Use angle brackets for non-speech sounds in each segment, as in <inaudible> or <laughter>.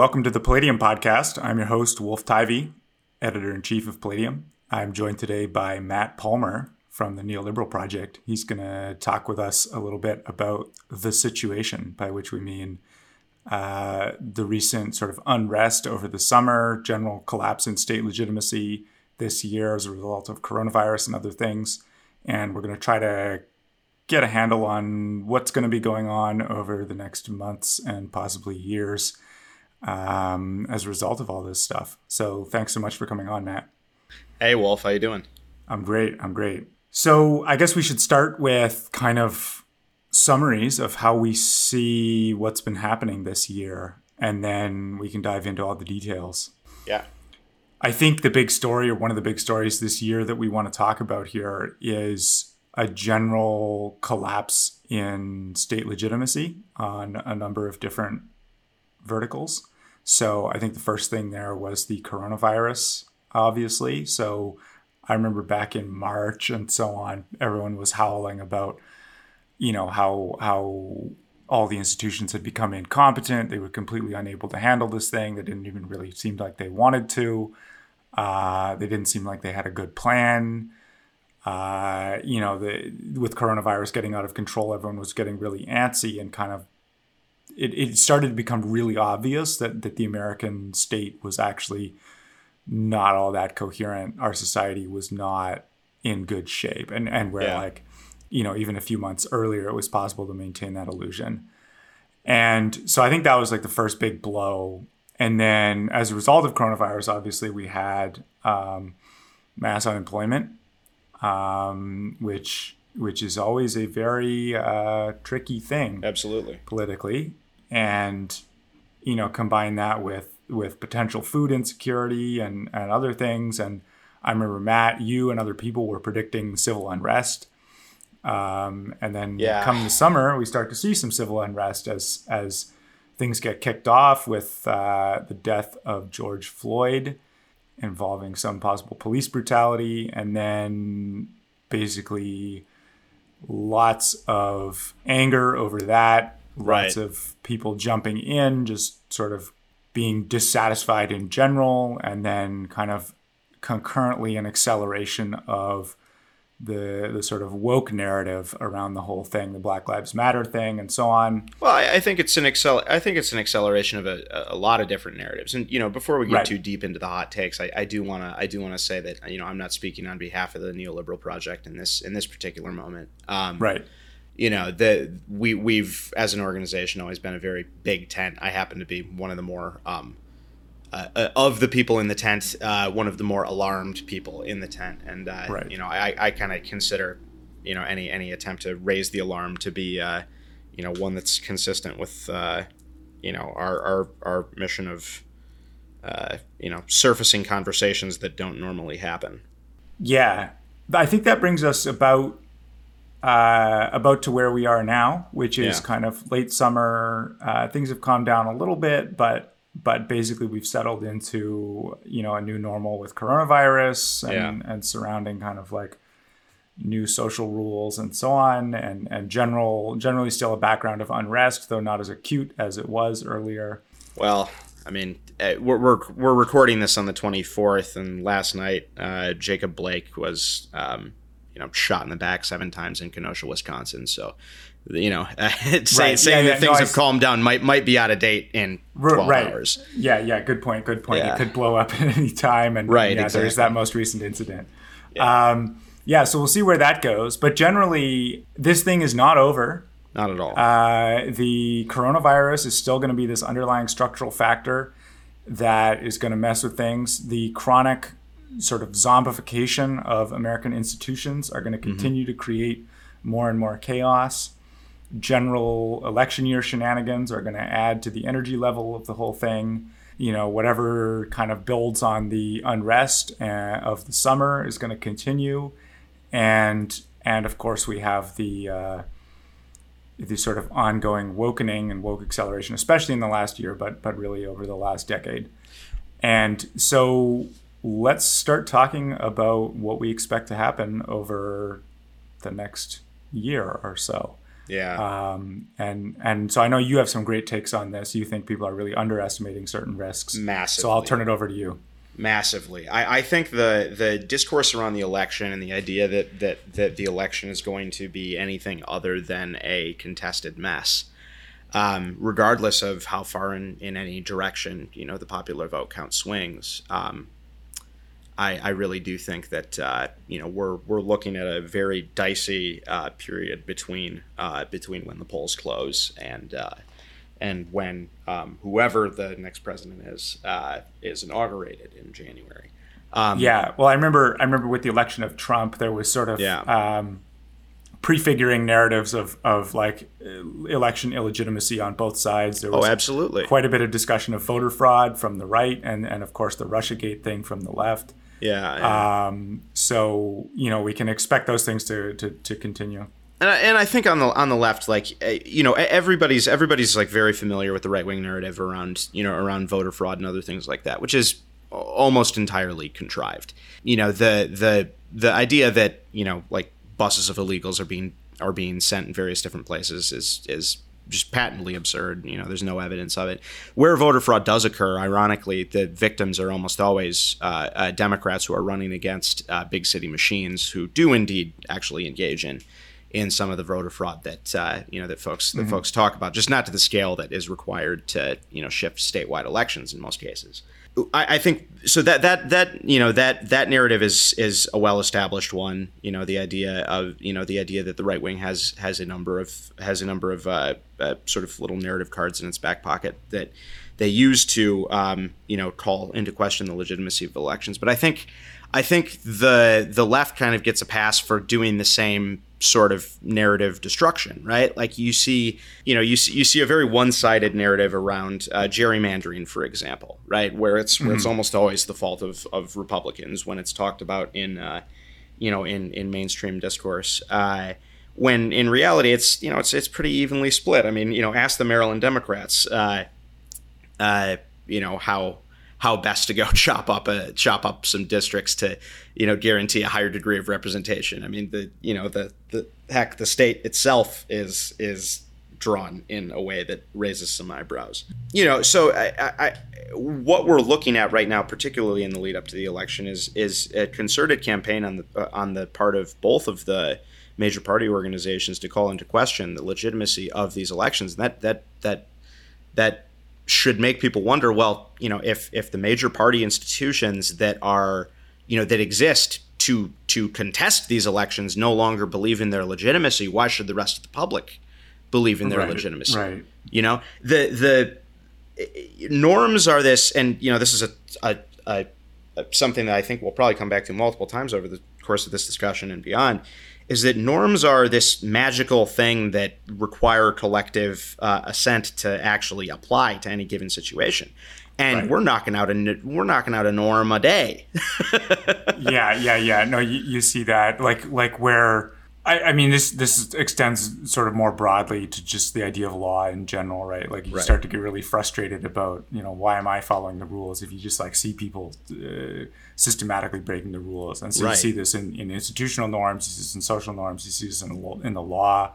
Welcome to the Palladium Podcast. I'm your host, Wolf Tivy, editor in chief of Palladium. I'm joined today by Matt Palmer from the Neoliberal Project. He's going to talk with us a little bit about the situation, by which we mean uh, the recent sort of unrest over the summer, general collapse in state legitimacy this year as a result of coronavirus and other things. And we're going to try to get a handle on what's going to be going on over the next months and possibly years um, as a result of all this stuff. So thanks so much for coming on, Matt. Hey, Wolf, how you doing? I'm great. I'm great. So I guess we should start with kind of summaries of how we see what's been happening this year, and then we can dive into all the details. Yeah. I think the big story, or one of the big stories this year that we want to talk about here, is a general collapse in state legitimacy on a number of different verticals. So I think the first thing there was the coronavirus, obviously. So I remember back in March and so on, everyone was howling about, you know, how how all the institutions had become incompetent. They were completely unable to handle this thing. They didn't even really seem like they wanted to. Uh, they didn't seem like they had a good plan. Uh, you know, the, with coronavirus getting out of control, everyone was getting really antsy and kind of it, it started to become really obvious that, that the American state was actually not all that coherent. Our society was not in good shape. And, and where, yeah. like, you know, even a few months earlier, it was possible to maintain that illusion. And so I think that was like the first big blow. And then as a result of coronavirus, obviously, we had um, mass unemployment, um, which which is always a very uh, tricky thing. Absolutely. Politically and you know combine that with with potential food insecurity and and other things. And i remember matt you and other people were predicting civil unrest. Um, and then yeah. come the summer we start to see some civil unrest as as things get kicked off with uh, the death of george floyd involving some possible police brutality. And then basically lots of anger over that right. lots of people jumping in, just sort of being dissatisfied in general, and then kind of concurrently an acceleration of the the sort of woke narrative around the whole thing, the Black Lives Matter thing, and so on. Well, I, I think it's an accel- I think it's an acceleration of a, a lot of different narratives. And you know, before we get right. too deep into the hot takes, I, I do want to I do want to say that you know I'm not speaking on behalf of the neoliberal project in this in this particular moment. Um, right you know that we we've as an organization always been a very big tent. I happen to be one of the more um, uh, uh, of the people in the tent, uh, one of the more alarmed people in the tent, and uh, right. you know I, I kind of consider you know any any attempt to raise the alarm to be uh, you know one that's consistent with uh, you know our our our mission of you know surfacing conversations that don't normally happen. Yeah, I think that brings us about uh, about to where we are now, which is yeah. kind of late summer. Uh, things have calmed down a little bit, but but basically we've settled into you know a new normal with coronavirus and, yeah. and surrounding kind of like new social rules and so on, and and general generally still a background of unrest, though not as acute as it was earlier. Well, I mean, uh, we're, we're, we're recording this on the 24th, and last night, uh, Jacob Blake was um, you know shot in the back seven times in Kenosha, Wisconsin. So you know, <laughs> saying, right. saying yeah, that things no, have calmed down might might be out of date in twelve right. hours. Yeah, yeah, good point. Good point. Yeah. It could blow up <laughs> at any time, and right, yeah, exactly. there's that most recent incident. Yeah. Um, yeah, so we'll see where that goes. But generally, this thing is not over. Not at all. Uh, the coronavirus is still going to be this underlying structural factor that is going to mess with things. The chronic sort of zombification of American institutions are going to mm-hmm. continue mm-hmm. to create more and more chaos. General election year shenanigans are going to add to the energy level of the whole thing. You know, whatever kind of builds on the unrest uh, of the summer is going to continue, and and of course we have the uh, the sort of ongoing wokening and woke acceleration, especially in the last year, but but really over the last decade. And so let's start talking about what we expect to happen over the next year or so. Yeah. Um, and and so I know you have some great takes on this. You think people are really underestimating certain risks. Massively. So I'll turn it over to you. Massively. I, I think the the discourse around the election and the idea that, that that the election is going to be anything other than a contested mess. Um, regardless of how far in, in any direction you know the popular vote count swings, um, I, I really do think that uh, you know we're we're looking at a very dicey uh, period between uh, between when the polls close and uh, and when um, whoever the next president is uh, is inaugurated in January. Um, yeah, well, I remember I remember with the election of Trump, there was sort of yeah. um, prefiguring narratives of of like election illegitimacy on both sides. There was oh, absolutely quite a bit of discussion of voter fraud from the right, and and of course the RussiaGate thing from the left. Yeah. yeah. Um, so you know we can expect those things to to, to continue. And I, and I think on the on the left, like eh, you know, everybody's everybody's like very familiar with the right wing narrative around you know around voter fraud and other things like that, which is almost entirely contrived. You know, the the the idea that you know like buses of illegals are being are being sent in various different places is is just patently absurd. You know, there's no evidence of it. Where voter fraud does occur, ironically, the victims are almost always uh, uh, Democrats who are running against uh, big city machines who do indeed actually engage in in some of the voter fraud that uh, you know that folks that mm-hmm. folks talk about, just not to the scale that is required to you know shift statewide elections in most cases. I, I, think so that that that you know that that narrative is is a well established one. You know the idea of you know the idea that the right wing has has a number of has a number of uh, uh, sort of little narrative cards in its back pocket that they use to um, you know call into question the legitimacy of elections. But I think I think the the left kind of gets a pass for doing the same sort of narrative destruction, right? Like you see, you know, you see, you see a very one-sided narrative around uh, gerrymandering, for example, right? Where it's mm-hmm. where it's mm-hmm. almost always the fault of, of Republicans when it's talked about in, uh, you know, in in mainstream discourse. Uh, when in reality, it's you know, it's it's pretty evenly split. I mean, you know, ask the Maryland Democrats, uh, uh, you know how how best to go <laughs> chop up a chop up some districts to you know guarantee a higher degree of representation. I mean the you know the the heck the state itself is is drawn in a way that raises some eyebrows. You know, so I, I, what we're looking at right now, particularly in the lead up to the election, is is a concerted campaign on the uh, on the part of both of the major party organizations to call into question the legitimacy of these elections. And that that that that should make people wonder well you know if if the major party institutions that are you know that exist to to contest these elections no longer believe in their legitimacy why should the rest of the public believe in their right, legitimacy? right. You know the the norms are this and you know this is a, a, a, a something that i think we'll probably come back to multiple times over the course of this discussion and beyond is that norms are this magical thing that require collective uh, assent to actually apply to any given situation. And right. we're knocking out a we're knocking out a norm a day. <laughs> Yeah yeah yeah. No you, you see that. Like like where I, I, mean, this this extends sort of more broadly to just the idea of law in general, right? Like you right. start to get really frustrated about, you know, why am I following the rules? If you just like see people uh, systematically breaking the rules, and so right. you see this in, in institutional norms, you see this in social norms, you see this in the, in the law,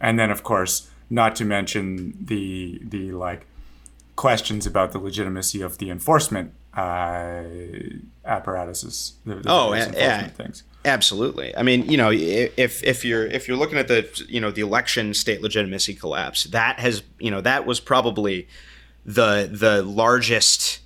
and then of course, not to mention the the like questions about the legitimacy of the enforcement uh, apparatuses. The, the oh, yeah, things. Absolutely. I mean, you know, if if you're if you're looking at the you know the election state legitimacy collapse, that has you know that was probably the the largest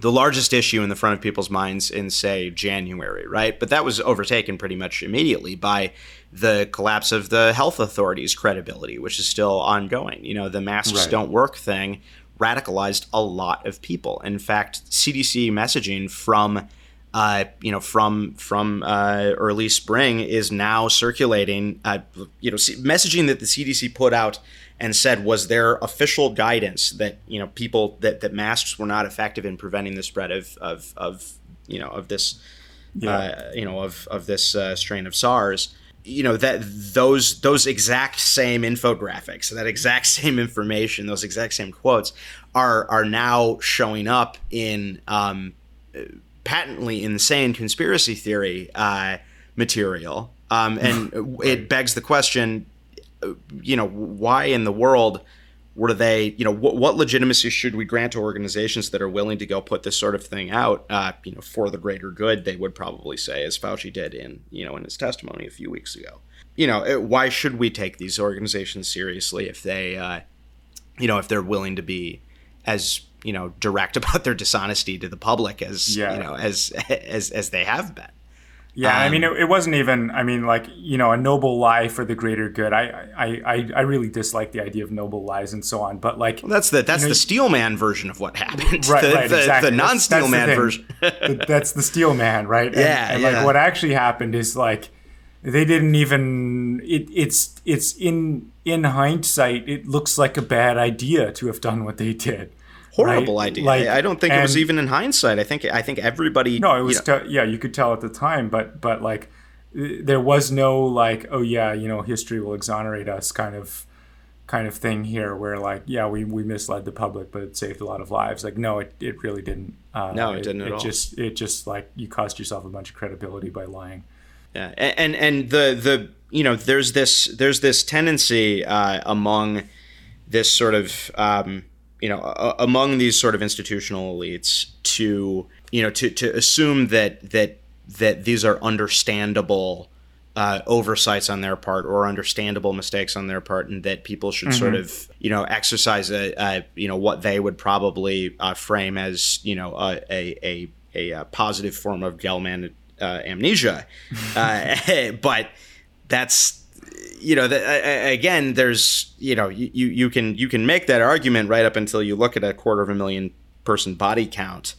the largest issue in the front of people's minds in say January, right? But that was overtaken pretty much immediately by the collapse of the health authorities' credibility, which is still ongoing. You know, the masks right. don't work thing radicalized a lot of people. In fact, CDC messaging from uh, you know, from from uh, early spring is now circulating. Uh, you know, messaging that the CDC put out and said was their official guidance that you know people that, that masks were not effective in preventing the spread of of, of you know of this yeah. Uh, you know of of this uh, strain of SARS you know that those those exact same infographics that exact <laughs> same information those exact same quotes are are now showing up in um, patently insane conspiracy theory uh, material um, and <laughs> it begs the question you know, why in the world were they, you know, what, what legitimacy should we grant to organizations that are willing to go put this sort of thing out, uh, you know, for the greater good? They would probably say, as Fauci did in, you know, in his testimony a few weeks ago. You know, why should we take these organizations seriously if they, uh, you know, if they're willing to be as you know direct <laughs> about their dishonesty to the public as yeah. you know as as as they have been. Yeah, um, I mean, it, it, wasn't even. I mean, like you know, a noble lie for the greater good. I, I, I, I really dislike the idea of noble lies and so on. But like, well, that's the that's you know, the Steelman version of what happened. <laughs> Right, <laughs> the, right, the, exactly. The non-Steelman version. that's the Steelman, right? And, yeah, and yeah. like what actually happened is like they didn't even. It, it's it's in in hindsight, it looks like a bad idea to have done what they did horrible right? idea. Like, I don't think it was even in hindsight. I think I think everybody. No, it was. You know, te- yeah, you could tell at the time, but but like there was no like oh yeah you know history will exonerate us kind of kind of thing here where like yeah we, we misled the public but it saved a lot of lives like no it, it really didn't uh, no it, didn't it, at it all just it just like you cost yourself a bunch of credibility by lying yeah and and, and the the you know there's this there's this tendency uh, among this sort of um, you know, uh, among these sort of institutional elites to, you know, to, to assume that that that these are understandable uh, oversights on their part or understandable mistakes on their part, and that people should mm-hmm. sort of, you know, exercise a, a, you know, what they would probably uh, frame as, you know, a a, a, a positive form of Gell-Mann uh, amnesia, <laughs> uh, <laughs> but that's you know, the, again, there's you know, you you can you can make that argument right up until you look at a quarter of a million person body count.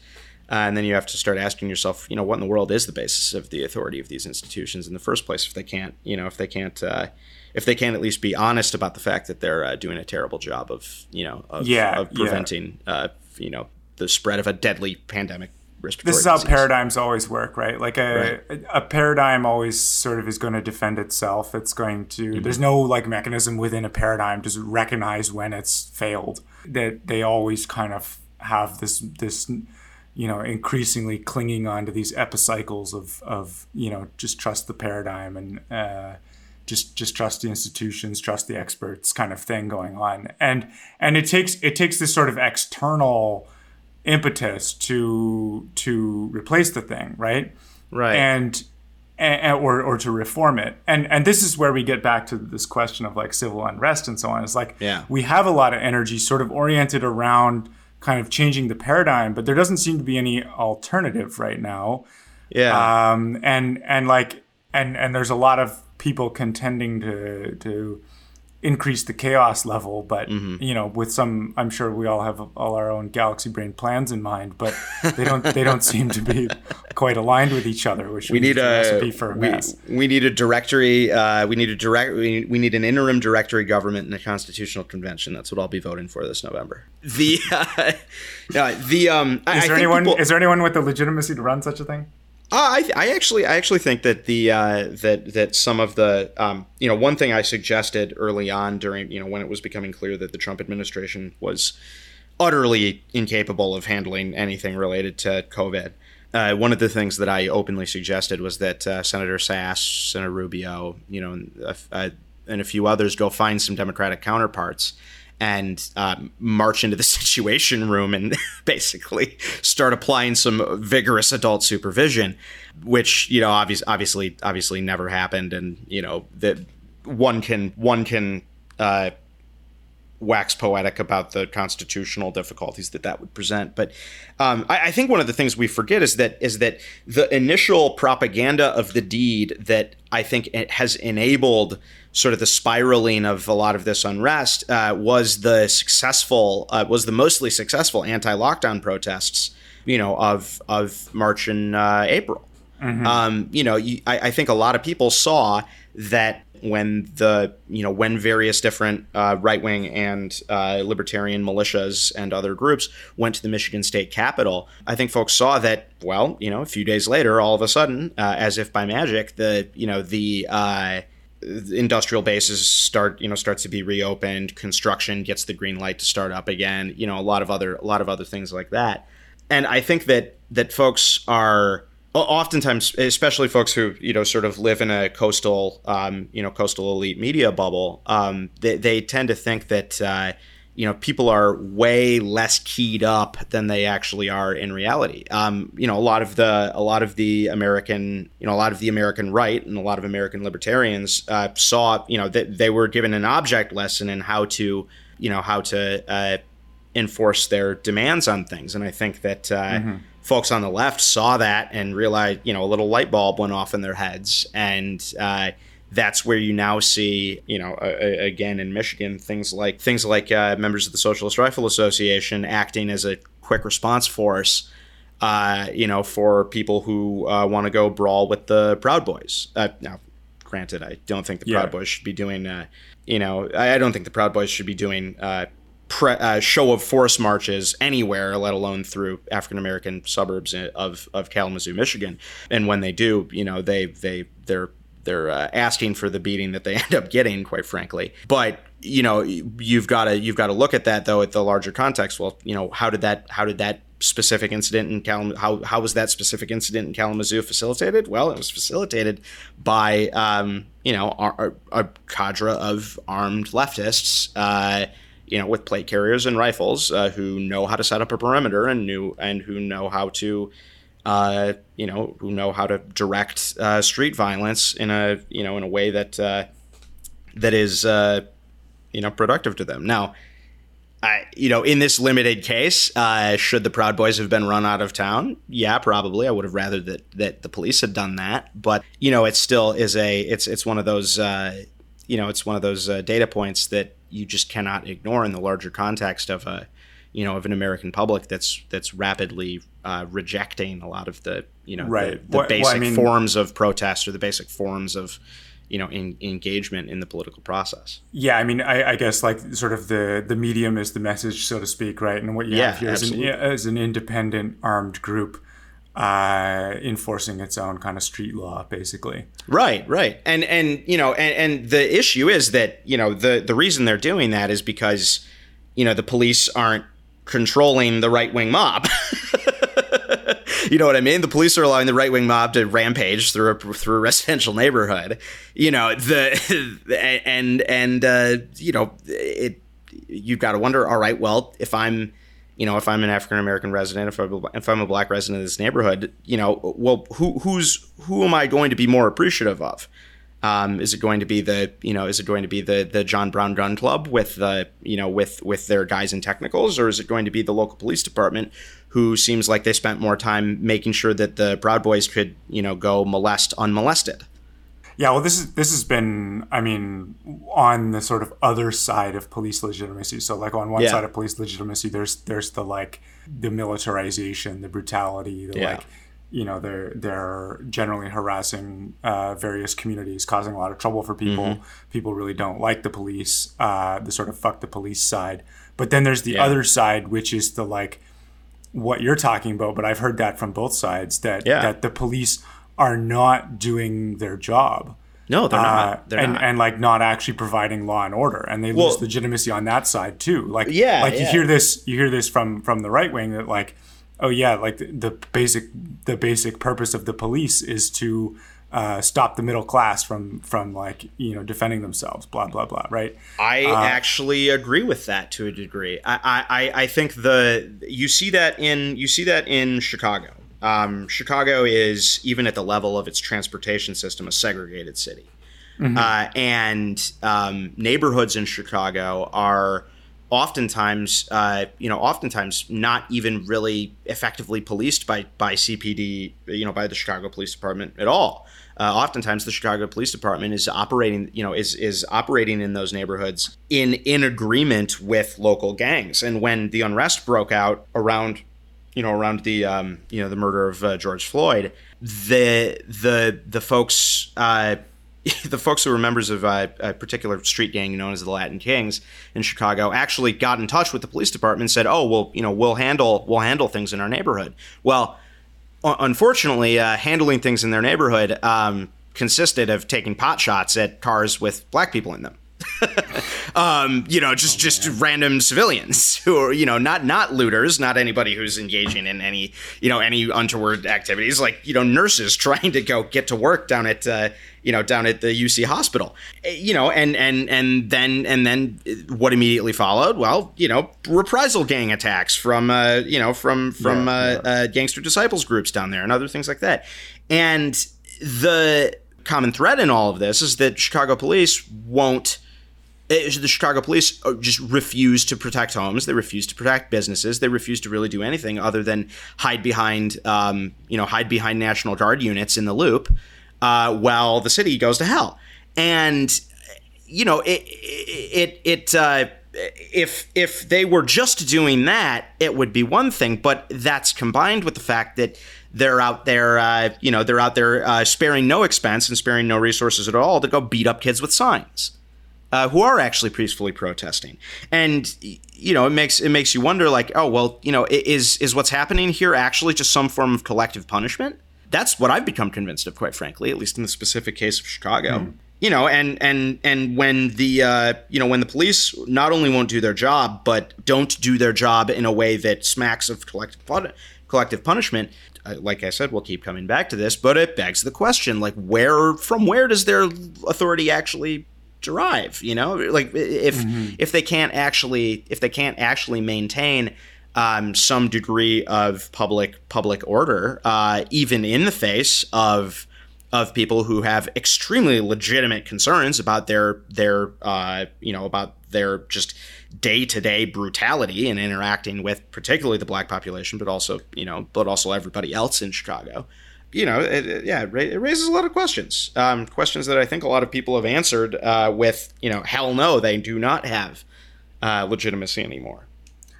Uh, and then you have to start asking yourself, you know, what in the world is the basis of the authority of these institutions in the first place? If they can't, you know, if they can't, uh, if they can't at least be honest about the fact that they're uh, doing a terrible job of, you know, of, yeah, of preventing, yeah. Uh, you know, the spread of a deadly pandemic this is how disease. paradigms always work right like a, right. a, a, paradigm always sort of is going to defend itself it's going to mm-hmm. there's no like mechanism within a paradigm to recognize when it's failed that they always kind of have this this you know increasingly clinging on to these epicycles of of you know just trust the paradigm and uh, just just trust the institutions trust the experts kind of thing going on and and it takes it takes this sort of external impetus to to replace the thing, right? Right. And, and or or to reform it. And and this is where we get back to this question of like civil unrest and so on. It's like yeah. we have a lot of energy sort of oriented around kind of changing the paradigm, but there doesn't seem to be any alternative right now. Yeah. Um and and like and and there's a lot of people contending to to increase the chaos level but mm-hmm. you know with some i'm sure we all have all our own galaxy brain plans in mind but they don't they don't seem to be <laughs> quite aligned with each other which we need a, recipe for a we, mess. we need a directory uh, we need a direct we, we need an interim directory government and a constitutional convention that's what i'll be voting for this november the <laughs> uh, the um is I, there I anyone people, is there anyone with the legitimacy to run such a thing uh, I, I actually I actually think that the uh, that that some of the um, you know one thing I suggested early on during you know when it was becoming clear that the Trump administration was utterly incapable of handling anything related to COVID. Uh, one of the things that I openly suggested was that uh, Senator Sasse, Senator Rubio, you know, uh, and a few others go find some Democratic counterparts and uh, march into the <laughs> situation room and <laughs> basically start applying some vigorous adult supervision, which you know obviously obviously obviously never happened, and you know that one can one can uh, wax poetic about the constitutional difficulties that that would present. But um, I, I, think one of the things we forget is that is that the initial propaganda of the deed that I think it has enabled sort of the spiraling of a lot of this unrest uh, was the successful uh, was the mostly successful anti-lockdown protests you know of of March and uh, April. Mm-hmm. Um, you know, you, I, I, think a lot of people saw that when the you know when various different uh, right wing and uh, libertarian militias and other groups went to the Michigan State Capitol, I think folks saw that well, you know, a few days later, all of a sudden, uh, as if by magic, the you know the industrial bases start you know starts to be reopened construction gets the green light to start up again you know a lot of other a lot of other things like that. And i think that that folks are oftentimes, especially folks who you know sort of live in a coastal, um, you know, coastal elite media bubble, um, they, they tend to think that uh, you know people are way less keyed up than they actually are in reality. Um, you know, a lot of the a lot of the American, you know, a lot of the American right and a lot of American libertarians uh, saw, you know, that they were given an object lesson in how to, you know, how to uh, enforce their demands on things, and I think that. Uh, mm-hmm folks on the left saw that and realized, you know, a little light bulb went off in their heads. And uh, that's where you now see, you know, uh, again in Michigan, things like things like uh, members of the Socialist Rifle Association acting as a quick response force. Uh, you know, for people who uh, want to go brawl with the Proud Boys. Uh, now, granted, I don't think the Proud yeah. Boys should be doing. you know, I, I, don't think the Proud Boys should be doing pre- uh, show of force marches anywhere, let alone through African American suburbs of of Kalamazoo, Michigan. And when they do, you know, they they they're they're uh, asking for the beating that they <laughs> end up getting, quite frankly. But you know, you've got to you've got to look at that though at the larger context. Well, you know, how did that how did that specific incident in Kalamazoo, how, how was that specific incident in Kalamazoo facilitated? Well, it was facilitated by, um, you know, a, a, cadre of armed leftists uh, you know, with plate carriers and rifles uh, who know how to set up a perimeter and knew and who know how to, uh, you know, who know how to direct uh, street violence in a you know in a way that uh, that is uh, you know productive to them. Now, I, you know, in this limited case, uh, should the Proud Boys have been run out of town? Yeah, probably. I would have rather that that the police had done that. But you know, it still is a it's it's one of those you know it's one of those data points that you just cannot ignore in the larger context of a you know of an American public that's that's rapidly uh, rejecting a lot of the you know right. the, the well, basic well, I mean, forms of protest or the basic forms of you know in, engagement in the political process. Yeah, I mean, I, I, guess like sort of the the medium is the message, so to speak, right? And what you yeah, have here is an, as an independent armed group uh, enforcing its own kind of street law, basically. Right, right, and and you know, and, and the issue is that you know the the reason they're doing that is because you know the police aren't controlling the right wing mob. <laughs> you know what I mean? The police are allowing the right wing mob to rampage through a through a residential neighborhood. You know the <laughs> and and uh, you know it. You've got to wonder. All right, well, if I'm you know, if I'm an African American resident, if I'm, if I'm a black resident of this neighborhood, you know, well, who who's who am I going to be more appreciative of? Um, is it going to be the you know is it going to be the the John Brown Gun Club with the you know with with their guys in technicals, or is it going to be the local police department who seems like they spent more time making sure that the Proud Boys could you know go molest unmolested? Yeah, well, this is this has been, I mean, on the sort of other side of police legitimacy. So, like on one yeah. side of police legitimacy, there's there's the like the militarization, the brutality, the yeah. like, you know, they're they're generally harassing uh, various communities, causing a lot of trouble for people. Mm-hmm. People really don't like the police. Uh, the sort of fuck the police side. But then there's the yeah. other side, which is the like what you're talking about. But I've heard that from both sides that that the police are not doing their job. No, they're uh, not. They're and, not. and like not actually providing law and order, and they well, lose legitimacy on that side too. Like yeah, like yeah. you hear this, you hear this from from the right wing that like, oh yeah, like the, the basic the basic purpose of the police is to uh, stop the middle class from from like you know defending themselves blah blah blah right i uh, actually agree with that to a degree I, I i think the you see that in you see that in chicago um, Chicago is, even at the level of its transportation system, a segregated city. Mm-hmm. Uh, and um, neighborhoods in Chicago are oftentimes, uh, you know, oftentimes not even really effectively policed by by CPD, you know, by the Chicago Police Department at all. Uh, oftentimes, the Chicago Police Department is operating, you know, is is operating in those neighborhoods in in agreement with local gangs. And when the unrest broke out around you know around the um, you know the murder of uh, George Floyd, the the the folks uh, <laughs> the folks who were members of uh, a particular street gang known as the Latin Kings in Chicago actually got in touch with the police department and said, "Oh, well, you know, we'll handle we'll handle things in our neighborhood." Well, unfortunately, uh, handling things in their neighborhood um, consisted of taking pot shots at cars with black people in them. <laughs> um, you know, just Oh, just random civilians <laughs> who are, you know, not not looters, not anybody who's engaging in any, you know, any untoward activities, like you know, nurses <laughs> trying to go get to work down at, uh, you know, down at the UC hospital, Eh, you know, and and and then and then what immediately followed? Well, you know, reprisal gang attacks from, uh, you know, from from Yeah, uh, yeah. uh, gangster disciples groups down there and other things like that, and the common thread in all of this is that Chicago police won't the Chicago police uh, just refuse to protect homes. They refuse to protect businesses. They refuse to really do anything other than hide behind, um, you know, hide behind National Guard units in the loop, uh, while the city goes to hell. And you know, it it it. Uh, if if they were just doing that, it would be one thing. But that's combined with the fact that they're out there, uh, you know, they're out there uh, sparing no expense and sparing no resources at all to go beat up kids with signs uh, who are actually peacefully protesting. And you know, it makes it makes you wonder, like, oh well, you know, is is what's happening here actually just some form of collective punishment? That's what I've become convinced of, quite frankly, at least in the specific case of Chicago. You know, and and and when the uh, you know when the police not only won't do their job, but don't do their job in a way that smacks of collective pun- collective punishment. Uh, like I said, we'll keep coming back to this, but it begs the question: like, where from where does their authority actually derive you know like if if they can't actually if they can't actually maintain um, some degree of public public order uh, even in the face of of people who have extremely legitimate concerns about their their uh, you know about their just day to day brutality and interacting with particularly the black population, but also you know but also everybody else in Chicago. You know, it, it- yeah, it raises a lot of questions. Um, questions that I think a lot of people have answered uh, with, you know, hell no, they do not have uh, legitimacy anymore.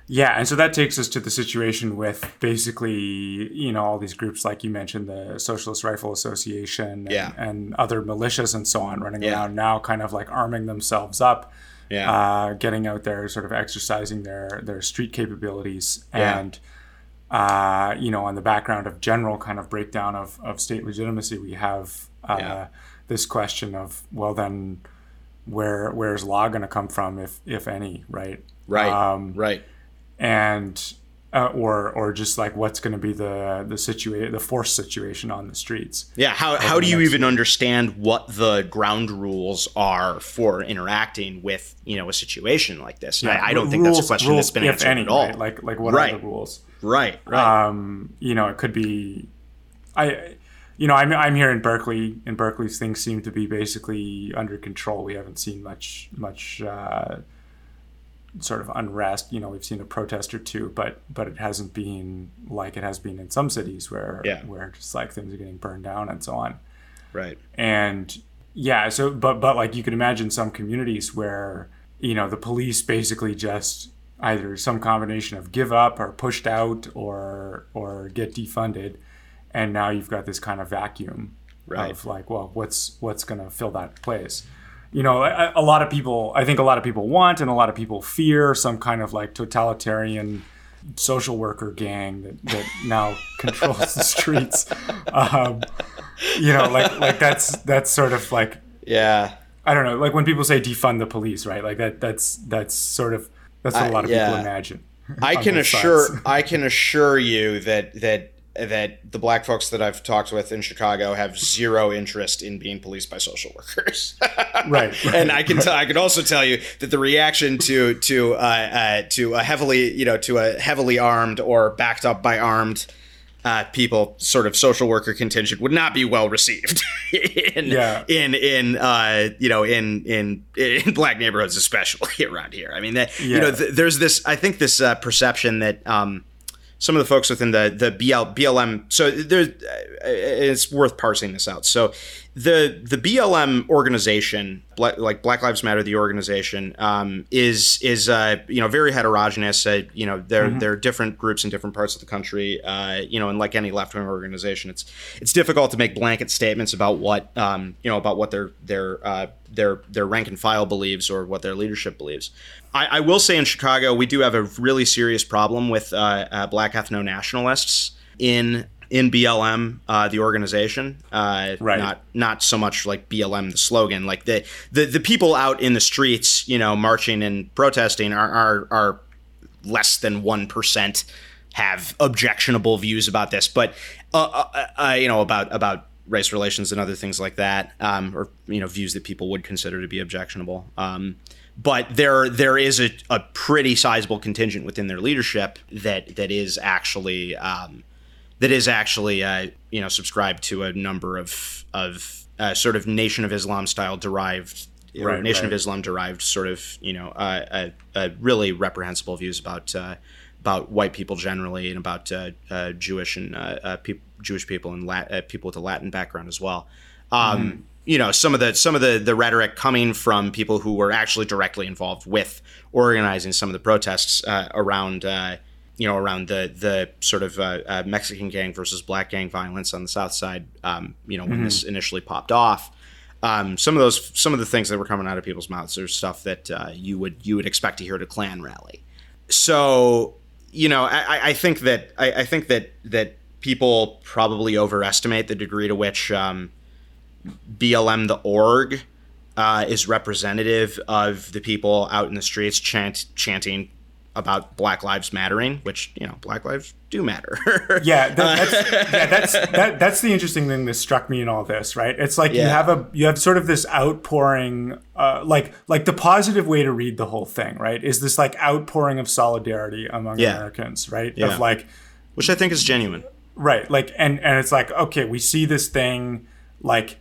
Yeah, and so that takes us to the situation with basically, you know, all these groups like you mentioned, the Socialist Rifle Association and, Yeah. and other militias and so on running Yeah. around now kind of like arming themselves up, Yeah. uh, getting out there, sort of exercising their their street capabilities and. Yeah. Uh, you know, on the background of general kind of breakdown of, of state legitimacy, we have uh, Yeah. this question of, well, then where where's law going to come from, if if any, right? right. Um, right. and uh, or or just like what's going to be the the situation the force situation on the streets Yeah, how, how do you even understand what the ground rules are for interacting with, you know, a situation like this? And I, I don't think that's a question rules, that's been answered any, at all. right? like like what Right. are the rules right, right. um you know it could be i you know i'm i'm here in berkeley and berkeley's things seem to be basically under control we haven't seen much much uh sort of unrest you know we've seen a protest or two but but it hasn't been like it has been in some cities where Yeah. where just like things are getting burned down and so on right. and yeah so but but like you can imagine some communities where you know the police basically just either some combination of give up or pushed out or or get defunded and now you've got this kind of vacuum Right. of like well what's what's going to fill that place you know a, a lot of people i think a lot of people want and a lot of people fear some kind of like totalitarian social worker gang that, that <laughs> now controls the streets um, you know like like that's that's sort of like Yeah. i don't know like when people say defund the police right like that that's that's sort of that's what a I- lot of yeah. people imagine I <laughs> can assure. I can assure you that that that the black folks that I've talked with in Chicago have zero interest in being policed by social workers. <laughs> right and I can tell I can also tell you that the reaction to to uh, uh, to a heavily you know to a heavily armed or backed up by armed uh, people sort of social worker contingent would not be well received <laughs> in Yeah. in in uh, you know in in in <laughs> black neighborhoods especially <laughs> around here. I mean that you know th- there's this I think this uh, perception that um, some of the folks within the the BL, BLM. So there's, uh, it's worth parsing this out. So the the BLM organization, like Black Lives Matter, the organization, um, is is uh, you know very heterogeneous. Uh, you know there there are different groups in different parts of the country. Uh, you know, and like any left wing organization, it's it's difficult to make blanket statements about what um, you know about what their their uh, their their rank and file believes or what their leadership believes. I, I will say in Chicago, we do have a really serious problem with uh, uh, black ethno nationalists in in BLM, uh, the organization, uh, Right. not not so much like BLM, the slogan. Like the, the the people out in the streets, you know, marching and protesting are are, are less than one percent have objectionable views about this, but uh, uh, uh, you know about about race relations and other things like that, um, or you know views that people would consider to be objectionable. Um, but there there is a, a pretty sizable contingent within their leadership that that is actually um, that is actually uh, you know subscribed to a number of of uh, sort of Nation of Islam style derived Right, Nation of. Islam derived sort of you know uh, uh, uh, really reprehensible views about uh, about white people generally and about uh, uh, Jewish and peop Jewish people and Lat- uh, people with a Latin background as well. Um, You know some of the some of the the rhetoric coming from people who were actually directly involved with organizing some of the protests uh, around. You know, around the the sort of uh, uh, Mexican gang versus black gang violence on the South Side. Um, you know, when this initially popped off, um, some of those some of the things that were coming out of people's mouths are stuff that uh, you would you would expect to hear at a Klan rally. So you know, I, I- I think that I, I think that that people probably overestimate the degree to which um, BLM the org uh, is representative of the people out in the streets chant chanting about Black Lives Mattering, which you know Black lives do matter. <laughs> yeah, that, that's <laughs> yeah, that's that, that's the interesting thing that struck me in all this, right? It's like you have a you have sort of this outpouring, uh, like like the positive way to read the whole thing, right? Is this like outpouring of solidarity among Yeah. Americans, right? Yeah. Of like, which I think is genuine. right, like, and and it's like, okay, we see this thing, like,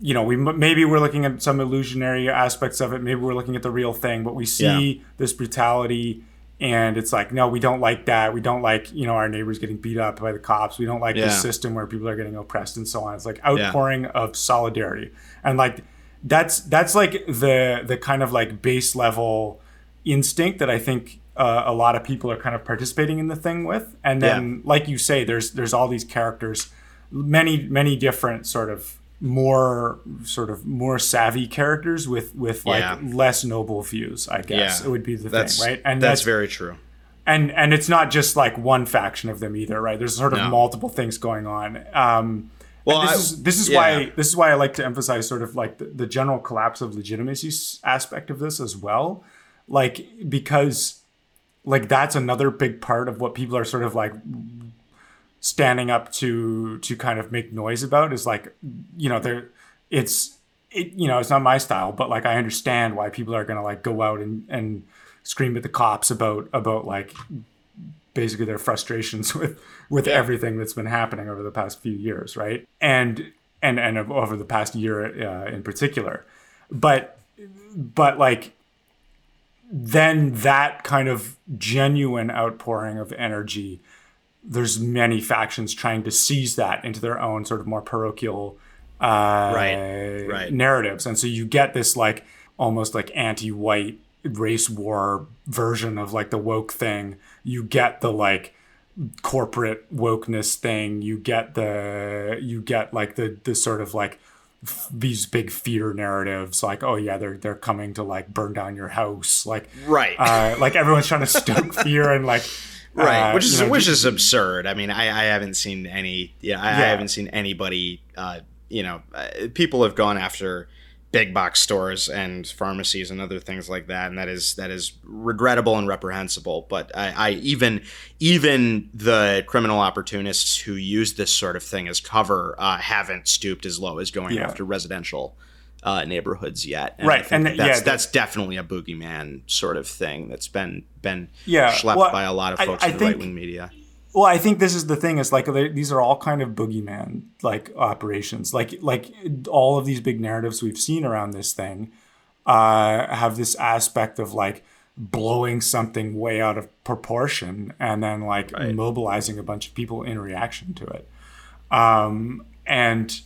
you know, we maybe we're looking at some illusionary aspects of it, maybe we're looking at the real thing, but we see this brutality. And it's like, no, we don't like that. We don't like, you know, our neighbors getting beat up by the cops. We don't like Yeah. this system where people are getting oppressed and so on. It's like outpouring of solidarity. And like that's that's like the the kind of like base level instinct that I think uh, a lot of people are kind of participating in the thing with. And then, like you say, there's there's all these characters, many many different sort of more sort of more savvy characters with with like Yeah. less noble views. I guess Yeah. it would be the That's thing, right? And that's, very true. and and it's not just like one faction of them either, right? There's sort of No. multiple things going on. Um, Well, this I- is this is yeah. why this is why I like to emphasize sort of like the, the general collapse of legitimacy aspect of this as well, like because like that's another big part of what people are sort of like standing up to to kind of make noise about is like you know there it's it you know it's not my style but like i understand why people are gonna like go out and and scream at the cops about about like basically their frustrations <laughs> with with everything that's been happening over the past few years right? And and and over the past year uh, in particular. But but like then that kind of genuine outpouring of energy there's many factions trying to seize that into their own sort of more parochial uh, Right, right. narratives, and so you get this like almost like anti-white race war version of like the woke thing. You get the like corporate wokeness thing. You get the you get like the the sort of like f- these big fear narratives, like oh yeah, they're they're coming to like burn down your house, like Right. uh, like everyone's trying to stoke <laughs> fear and like right uh, which is you know, which is absurd i mean i, I haven't seen any yeah I, I haven't seen anybody uh, you know uh, people have gone after big box stores and pharmacies and other things like that and that is that is regrettable and reprehensible but i, I even even the criminal opportunists who use this sort of thing as cover uh, haven't stooped as low as going Yeah. after residential uh, neighborhoods yet I Right, and that yeah, that's, definitely a boogeyman sort of thing that's been been Yeah, schlepped well, by a lot of folks I in the right wing media. Well, I think this is the thing. Is like these are all kind of boogeyman like operations. Like like all of these big narratives we've seen around this thing uh, have this aspect of like blowing something way out of proportion and then like Right. mobilizing a bunch of people in reaction to it. Um, and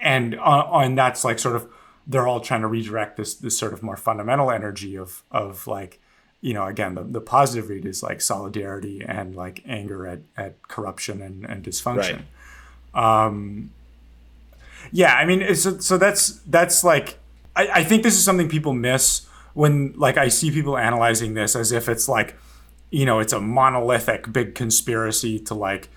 and uh, and that's like sort of they're all trying to redirect this this sort of more fundamental energy of of like you know again the, the positive read is like solidarity and like anger at, at corruption and, and dysfunction. Um, yeah i mean it's, so that's that's like I, I think this is something people miss when like i see people analyzing this as if it's like you know it's a monolithic big conspiracy to like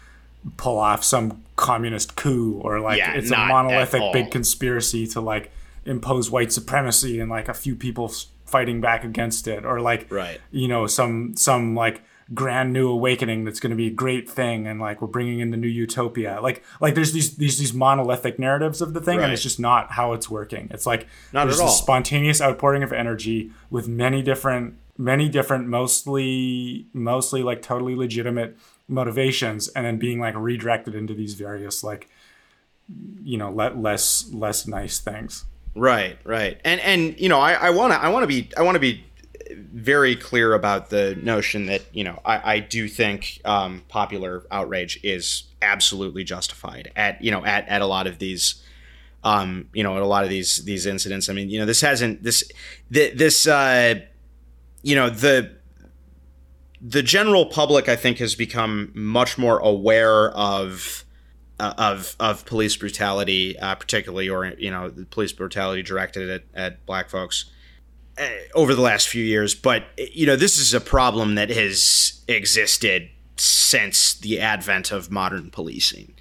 pull off some communist coup or like Yeah, it's a monolithic big conspiracy to like impose white supremacy and like a few people fighting back against it or like Right. you know some some like grand new awakening that's going to be a great thing and like we're bringing in the new utopia like like there's these these these monolithic narratives of the thing and it's just not how it's working it's like Not there's at all. this spontaneous outpouring of energy with many different many different mostly mostly like totally legitimate motivations and then being like redirected into these various like you know le- less less nice things Right, right, and and you know, I, I wanna I wanna be I wanna be very clear about the notion that you know I, I do think um, popular outrage is absolutely justified at you know at, at a lot of these um, you know at a lot of these these incidents. I mean, you know, this hasn't this th- this uh, you know the the general public I think has become much more aware of uh, of of police brutality, uh, particularly or you know the police brutality directed at, at black folks uh, over the last few years. But you know this is a problem that has existed since the advent of modern policing.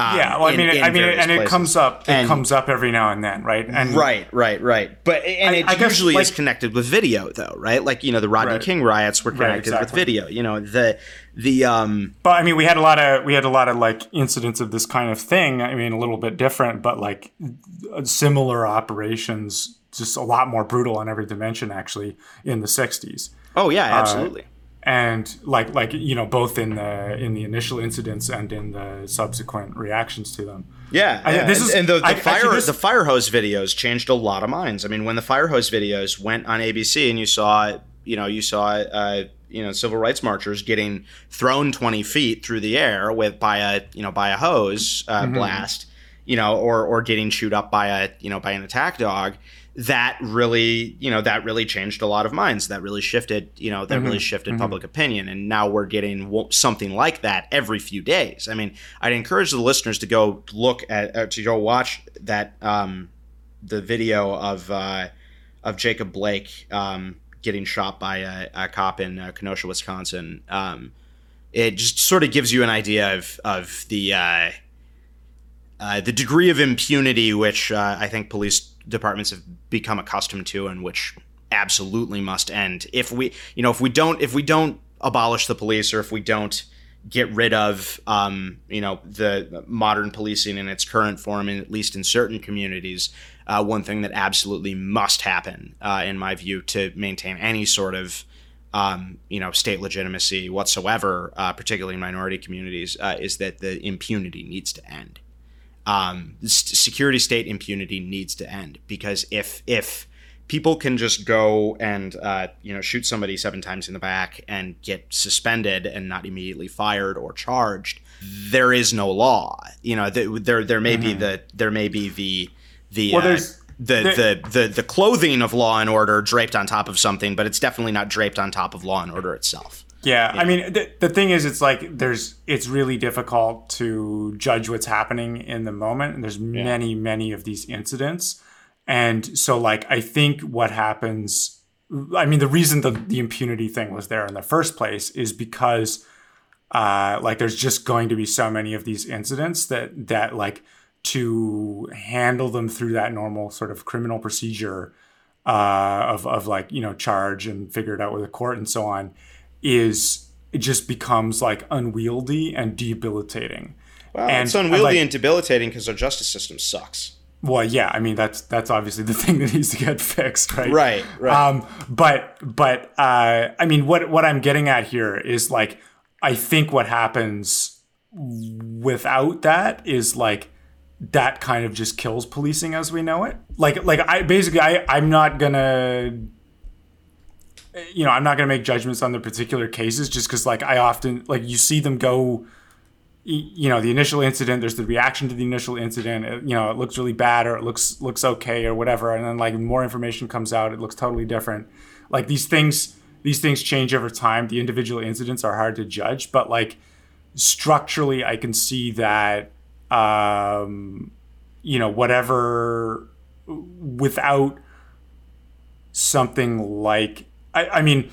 Um, yeah well i mean in i mean and it comes up it And- comes up every now and then right and Right, right, right. But and I- it I guess, usually is connected with video, though, right? Like you know, the Rodney Right. King riots were Right, connected with video. You know, the the um But I mean, we had a lot of we had a lot of like incidents of this kind of thing. I mean, a little bit different, but like similar operations, just a lot more brutal on every dimension. Actually, in the '60s, oh yeah, absolutely. And like like you know, both in the in the initial incidents and in the subsequent reactions to them. Yeah, I- yeah. this and, is- and the, the I- fire actually, this- the fire hose videos changed a lot of minds. I mean, when the fire hose videos went on ABC and you saw you know you saw uh, you know civil rights marchers getting thrown twenty feet through the air with by a you know by a hose uh, Mm-hmm. blast, you know, or or getting chewed up by a you know by an attack dog. That really, you know, that really changed a lot of minds. That really shifted, you know, that Mm-hmm. really shifted public opinion. And now we're getting something like that every few days. I mean, I'd encourage the listeners to go look at, uh, to go watch that, um, the video of, uh, of Jacob Blake, um, getting shot by a, a cop in uh, Kenosha, Wisconsin. Um, it just sort of gives you an idea of, of the, uh, uh, the degree of impunity which uh, I think police departments have become accustomed to, and which absolutely must end. If we, you know, if we don't, if we don't abolish the police, or if we don't get rid of, um, you know, the modern policing in its current form, in, at least in certain communities, uh, one thing that absolutely must happen, uh, in my view, to maintain any sort of um, you know, state legitimacy whatsoever, uh, particularly in minority communities, uh, is that the impunity needs to end um, security state impunity needs to end because if if people can just go and uh, you know shoot somebody seven times in the back and get suspended and not immediately fired or charged, there is no law. You know, th- there there may be the there may be the the Well, uh, there's- the, the the the clothing of law and order draped on top of something, but it's definitely not draped on top of law and order itself. Yeah, I mean, the, the thing is, it's like there's, it's really difficult to judge what's happening in the moment, and there's many, many of these incidents, and so like I think what happens, I mean, the reason the the impunity thing was there in the first place is because, uh, like there's just going to be so many of these incidents that that like to handle them through that normal sort of criminal procedure uh, of of like you know charge and figure it out with a court and so on is it just becomes like unwieldy and debilitating. Well, And, it's unwieldy like- and debilitating because our justice system sucks. Well, yeah, I mean that's that's obviously the <laughs> thing that needs to get fixed, right? Right, right. Um, but but uh, I mean, what what I'm getting at here is like I think what happens without that is like that kind of just kills policing as we know it. Like like I basically I I'm not gonna you know I'm not gonna make judgments on the particular cases just because like I often like you see them go you know the initial incident there's the reaction to the initial incident it- you know it looks really bad or it looks looks okay or whatever and then like more information comes out it looks totally different. Like these things these things change over time. The individual incidents are hard to judge but like structurally i can see that um you know whatever without something like i, I mean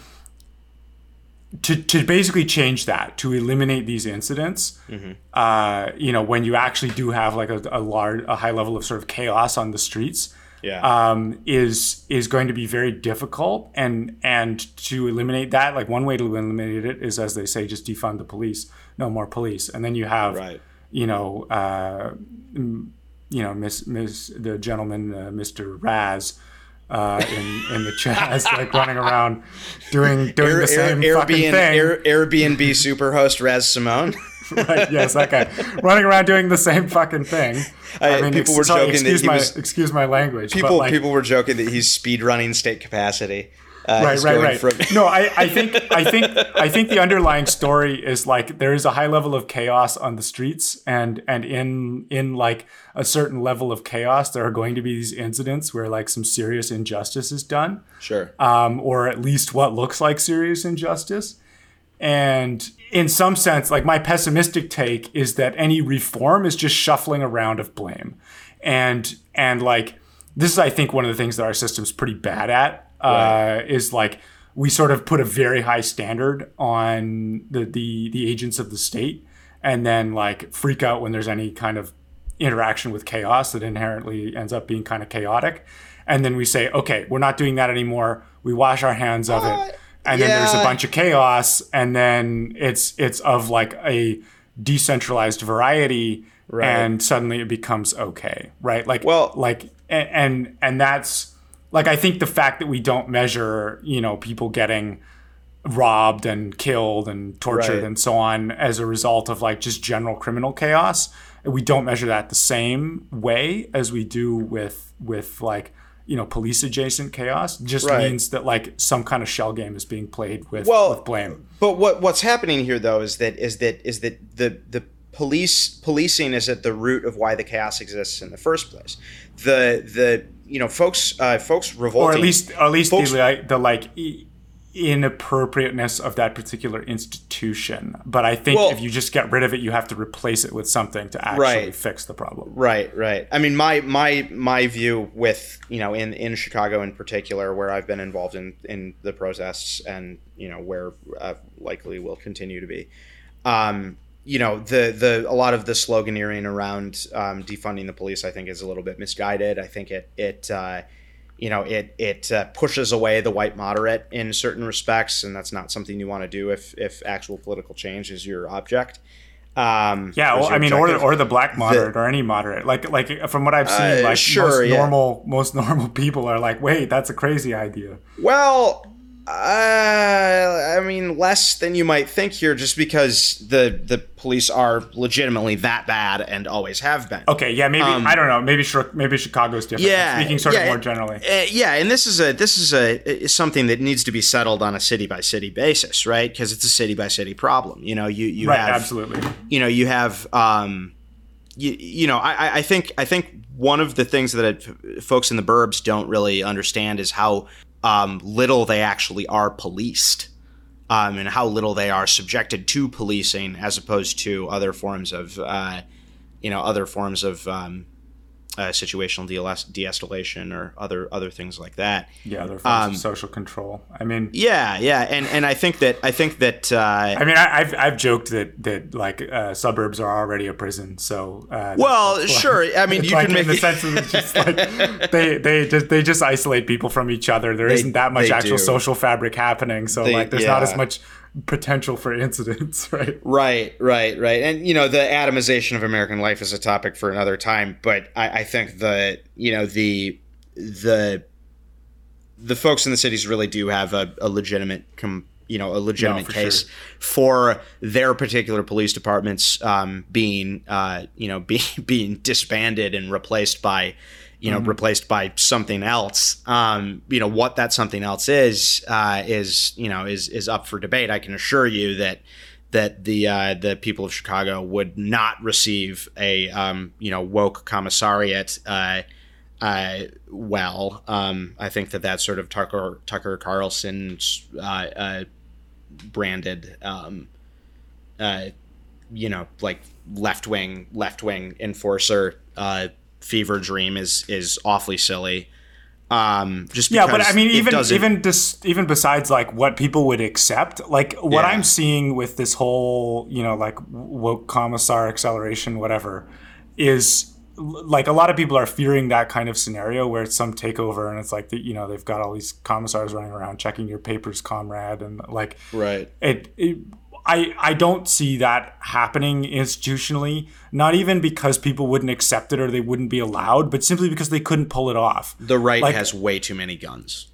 to, to basically change that to eliminate these incidents Mm-hmm. uh, you know when you actually do have like a, a large a high level of sort of chaos on the streets Yeah. um, is is going to be very difficult and and to eliminate that like one way to eliminate it is as they say just defund the police no more police and then you have Right. you know uh, you know miss miss the gentleman uh, mr raz uh, in in the chaz like running around doing <laughs> doing Air, the same Air, fucking Airbnb, thing Air, Airbnb superhost Raz Simone. <laughs> right, yes, that guy running around doing the same fucking thing. <laughs> I- mean people were sorry, joking that he my was- excuse my language. but, People like, people were joking that he's speed running state capacity. Uh, right, right, right. from- no, I, I think <laughs> I think I think the underlying story is like there is a high level of chaos on the streets, and and in in like a certain level of chaos, there are going to be these incidents where like some serious injustice is done. sure. um, or at least what looks like serious injustice. And in some sense, like my pessimistic take is that any reform is just shuffling around of blame, and and like this is I think one of the things that our system's pretty bad at Right. is like we sort of put a very high standard on the, the the agents of the state, and then like freak out when there's any kind of interaction with chaos that inherently ends up being kind of chaotic. And then we say, okay, we're not doing that anymore. We wash our hands of Uh, it. And then there's a bunch of chaos, and then it's it's of like a decentralized variety, Right. and suddenly it becomes okay, right? Like, Well- like, and, and and that's like I think the fact that we don't measure, you know, people getting robbed and killed and tortured Right. and so on as a result of like just general criminal chaos we don't measure that the same way as we do with with like you know police adjacent chaos just Right. means that like some kind of shell game is being played with, Well, with blame But what what's happening here though is that is that is that the the police policing is at the root of why the chaos exists in the first place. The the you know folks uh, folks revolting or at least at least Folks- the like the like inappropriateness of that particular institution but i think Well- if you just get rid of it you have to replace it with something to actually Right. fix the problem Right, right. I mean, my my my view with you know in in Chicago in particular, where I've been involved in in the protests, and you know where uh, likely will continue to be. Um, you know the the a lot of the sloganeering around um, defunding the police, I think, is a little bit misguided. I think it it. Uh, you know, it it uh, pushes away the white moderate in certain respects, and that's not something you want to do if if actual political change is your object. Um, Yeah, well, I mean, or objective. or the black moderate, or any moderate. Like like from what I've seen, Uh, like sure, most yeah. normal most <laughs> normal people are like, wait, that's a crazy idea. Well, uh, I mean, less than you might think here, just because the the police are legitimately that bad and always have been. Okay, yeah, maybe I don't know. Maybe maybe Chicago's different. Um, Yeah, speaking sort yeah, of more generally. Uh, yeah, and this is a this is a is something that needs to be settled on a city by city basis, right? Because it's a city by city problem. You know, you you Right, have absolutely. you know you have um you, you know I, I- think I think one of the things that folks in the burbs don't really understand is how um, little they actually are policed um, and how little they are subjected to policing as opposed to other forms of uh, you know other forms of um, uh, situational de- de-escalation or other other things like that Yeah, other forms Um, of social control. I mean, yeah yeah and and I think that I think that uh, I mean, I, I've I've joked that that like uh, suburbs are already a prison. So uh, well that's why- sure I mean <laughs> you like can make in the sense of it's just like <laughs> they they just they just isolate people from each other. There not that much actual do. social fabric happening. So They- like, there's not as much potential for incidents, <laughs> right? Right, right, right. And you know, the atomization of American life is a topic for another time. But I, I think the you know the the the folks in the cities really do have a, a legitimate com, you know a legitimate for case sure. for their particular police departments um, being uh, you know <laughs> being being disbanded and replaced by you know replaced by something else. Um, you know what that something else is uh, is you know is is up for debate. I can assure you that that the uh, the people of chicago would not receive a um, you know woke commissariat uh, uh, well. Um, i think that that's sort of tucker tucker carlson's uh, uh, branded um, uh, you know like left wing left wing enforcer uh, fever dream is is awfully silly Um, just yeah, but I mean, even even dis, even besides like what people would accept, like what Yeah. I'm seeing with this whole you know like woke commissar acceleration, whatever, is like a lot of people are fearing that kind of scenario where it's some takeover and it's like the, you know they've got all these commissars running around checking your papers, comrade, and like right. it, it I, I don't see that happening institutionally, not even because people wouldn't accept it or they wouldn't be allowed, but simply because they couldn't pull it off. The right Like- has way too many guns.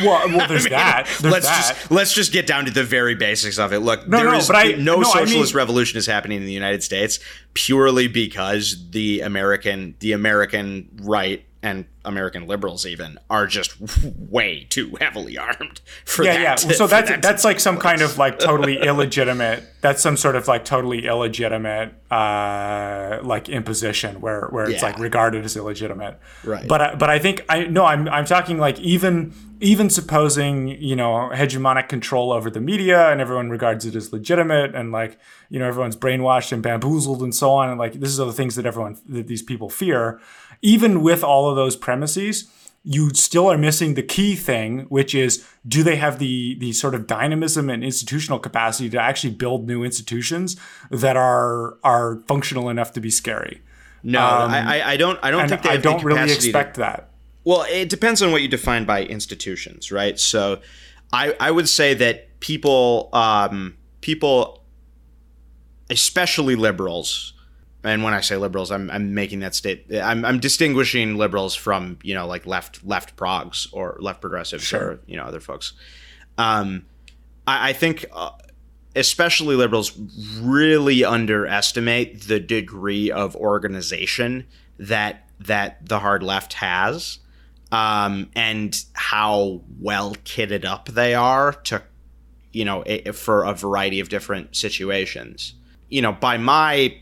Well, well there's <laughs> that. There's let's that. just let's just get down to the very basics of it. Look, No, there no, is- but I- no no, I socialist mean- revolution is happening in the United States purely because the American the American right and American liberals even are just <laughs> way too heavily armed for yeah, that. yeah. to- so that's that that's like some take kind of like <laughs> totally illegitimate. That's some sort of like totally illegitimate uh, like imposition where where it's Yeah. like regarded as illegitimate. Right. But I, but I think I no I'm I'm talking like even even supposing you know hegemonic control over the media and everyone regards it as legitimate and like you know everyone's brainwashed and bamboozled and so on and like this is all the things that everyone that these people fear. Even with all of those premises you still are missing the key thing, which is do they have the the sort of dynamism and institutional capacity to actually build new institutions that are are functional enough to be scary? no. I, I I don't I don't Um, think they I don't really capacity to- expect that. Well, it depends on what you define by institutions, right? So, I I would say that people um, people, especially liberals, and when I say liberals, I'm I'm making that state. I'm I'm distinguishing liberals from you know like left left progs or left progressives Sure. or you know other folks. Um, I, I think. Uh, especially liberals really underestimate the degree of organization that that the hard left has um, and how well kitted up they are to you know a, for a variety of different situations you know by my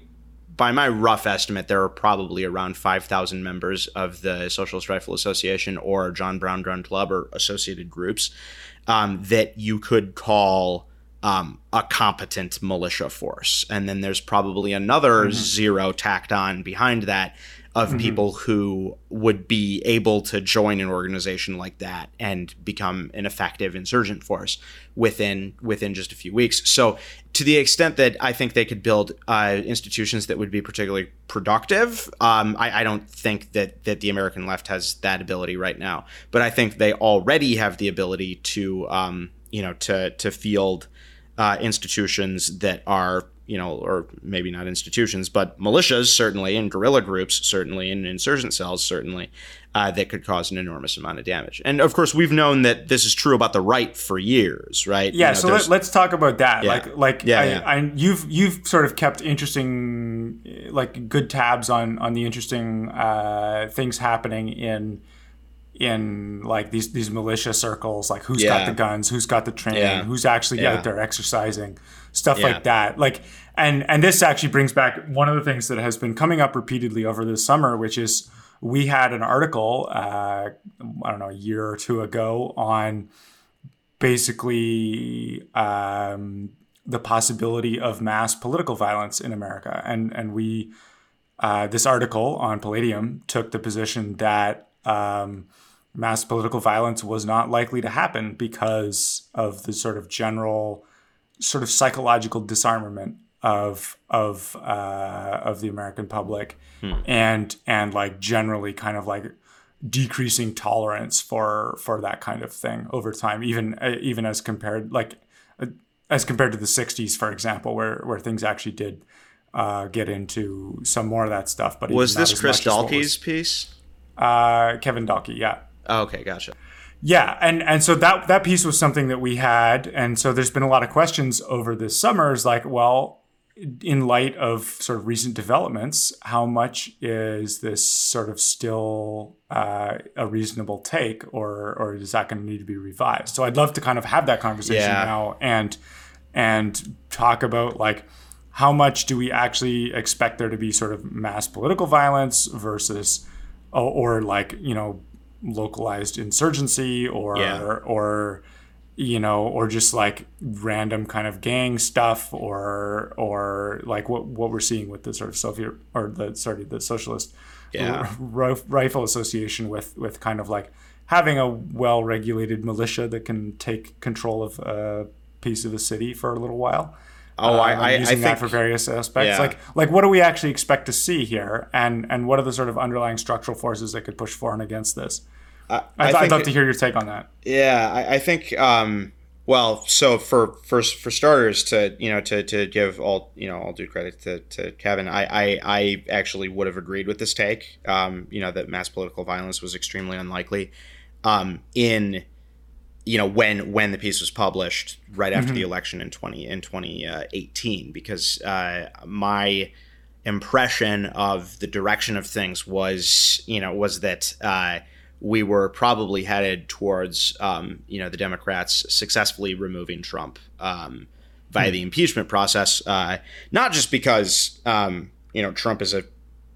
by my rough estimate there are probably around 5000 members of the socialist rifle association or john brown gun club or associated groups um, that you could call um, a competent militia force. And then there's probably another zero tacked on behind that of people who would be able to join an organization like that and become an effective insurgent force within within just a few weeks. So to the extent that I think they could build uh, institutions that would be particularly productive, um, I, I don't think that that the American left has that ability right now. But I think they already have the ability to um, you know to to field uh, institutions that are you know or maybe not institutions but militias certainly and guerrilla groups certainly and insurgent cells certainly uh, that could cause an enormous amount of damage and of course we've known that this is true about the right for years right Yeah, You know, so let, us talk about that. Yeah. Like, like Yeah, I, yeah. I, you've you've sort of kept interesting, like, good tabs on on the interesting uh, things happening in in like these these militia circles. Like, who's got the guns, who's got the training, Yeah. who's actually Yeah. out there exercising, stuff Yeah. like that. Like, and and this actually brings back one of the things that has been coming up repeatedly over this summer, which is we had an article, uh, I don't know, a year or two ago on basically um, the possibility of mass political violence in America, and and we uh, this article on Palladium took the position that um, mass political violence was not likely to happen because of the sort of general sort of psychological disarmament of of uh, of the American public, and and like generally kind of like decreasing tolerance for for that kind of thing over time, even uh, even as compared like uh, as compared to the '60s, for example, where where things actually did uh, get into some more of that stuff. But was this chris dalkey's piece uh, Kevin Dalkey? Yeah. oh, okay gotcha Yeah, and and so that that piece was something that we had, and so there's been a lot of questions over this summer. Is like, well, in light of sort of recent developments, how much is this sort of still uh, a reasonable take, or or is that going to need to be revised? So I'd love to kind of have that conversation Yeah. now and and talk about like how much do we actually expect there to be sort of mass political violence versus or, or like you know localized insurgency or Yeah. or you know or just like random kind of gang stuff or or like what what we're seeing with the sort of Soviet or the sorry the socialist Yeah. r- rifle association with with kind of like having a well-regulated militia that can take control of a piece of a city for a little while. Oh, I, um, I, I using that think for various aspects. yeah. Like, like what do we actually expect to see here, and and what are the sort of underlying structural forces that could push for and against this? I, I'd, I I'd love to hear your take on that. Yeah, I, I think. Um, well, so for for for starters, to you know, to, to give all you know all due credit to, to Kevin, I, I I actually would have agreed with this take. Um, you know that mass political violence was extremely unlikely. Um, in you know when when the piece was published right after the election in twenty in twenty eighteen, because uh, my impression of the direction of things was you know was that uh, we were probably headed towards um, you know the Democrats successfully removing Trump um, via the impeachment process, uh, not just because um, you know Trump is a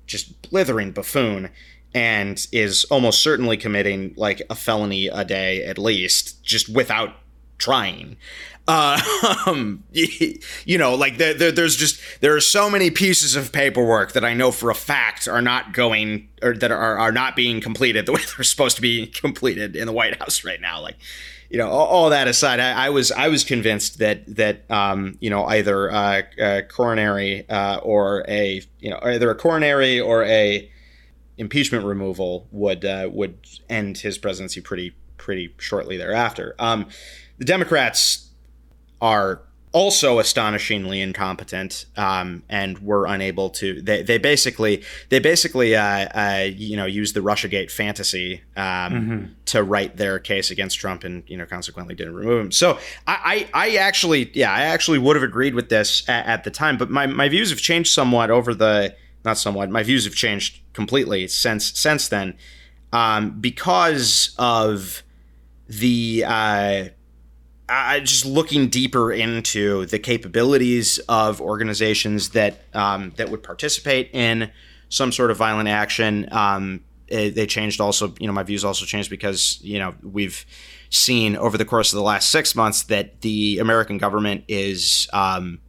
just blithering buffoon and is almost certainly committing like a felony a day at least just without trying uh, <laughs> um, you know like there, there, there's just there are so many pieces of paperwork that i know for a fact are not going or that are, are not being completed the way <laughs> they're supposed to be completed in the white house right now like you know all, all that aside I, I was i was convinced that that um, you know either uh, a coronary uh, or a you know either a coronary or a impeachment removal would uh, would end his presidency pretty pretty shortly thereafter. Um, the Democrats are also astonishingly incompetent um, and were unable to. They, they basically they basically uh, uh, you know use the RussiaGate fantasy um, to write their case against Trump and you know consequently didn't remove him. So I, I, I actually yeah I actually would have agreed with this at, at the time, but my, my views have changed somewhat over the not somewhat my views have changed completely since since then um, because of the uh, I just looking deeper into the capabilities of organizations that um, that would participate in some sort of violent action. Um, it- they changed also, you know, my views also changed because you know we've seen over the course of the last six months that the American government is, um,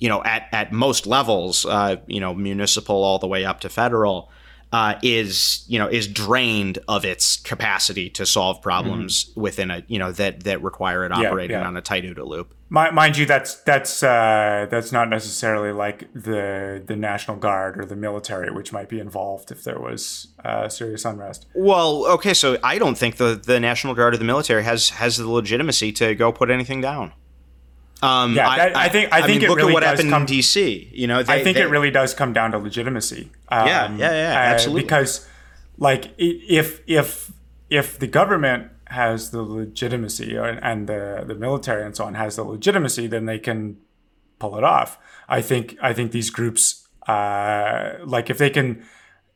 you know, at at most levels, uh, you know, municipal all the way up to federal. Uh, is you know is drained of its capacity to solve problems within a you know that that require it operating yeah. on a tight OODA loop. Mi- Mind you, that's that's uh, that's not necessarily like the the National Guard or the military, which might be involved if there was uh, serious unrest. Well, okay, so I don't think the the National Guard or the military has has the legitimacy to go put anything down. Um, Yeah, that- I think- I think mean, it look really at what does happened come- in D.C. You know, I think they- it really does come down to legitimacy. Um, Yeah, yeah, yeah, uh, absolutely. because, like, if if if the government has the legitimacy or- and the the military and so on has the legitimacy, then they can pull it off. I think I think these groups, uh, like, if they can.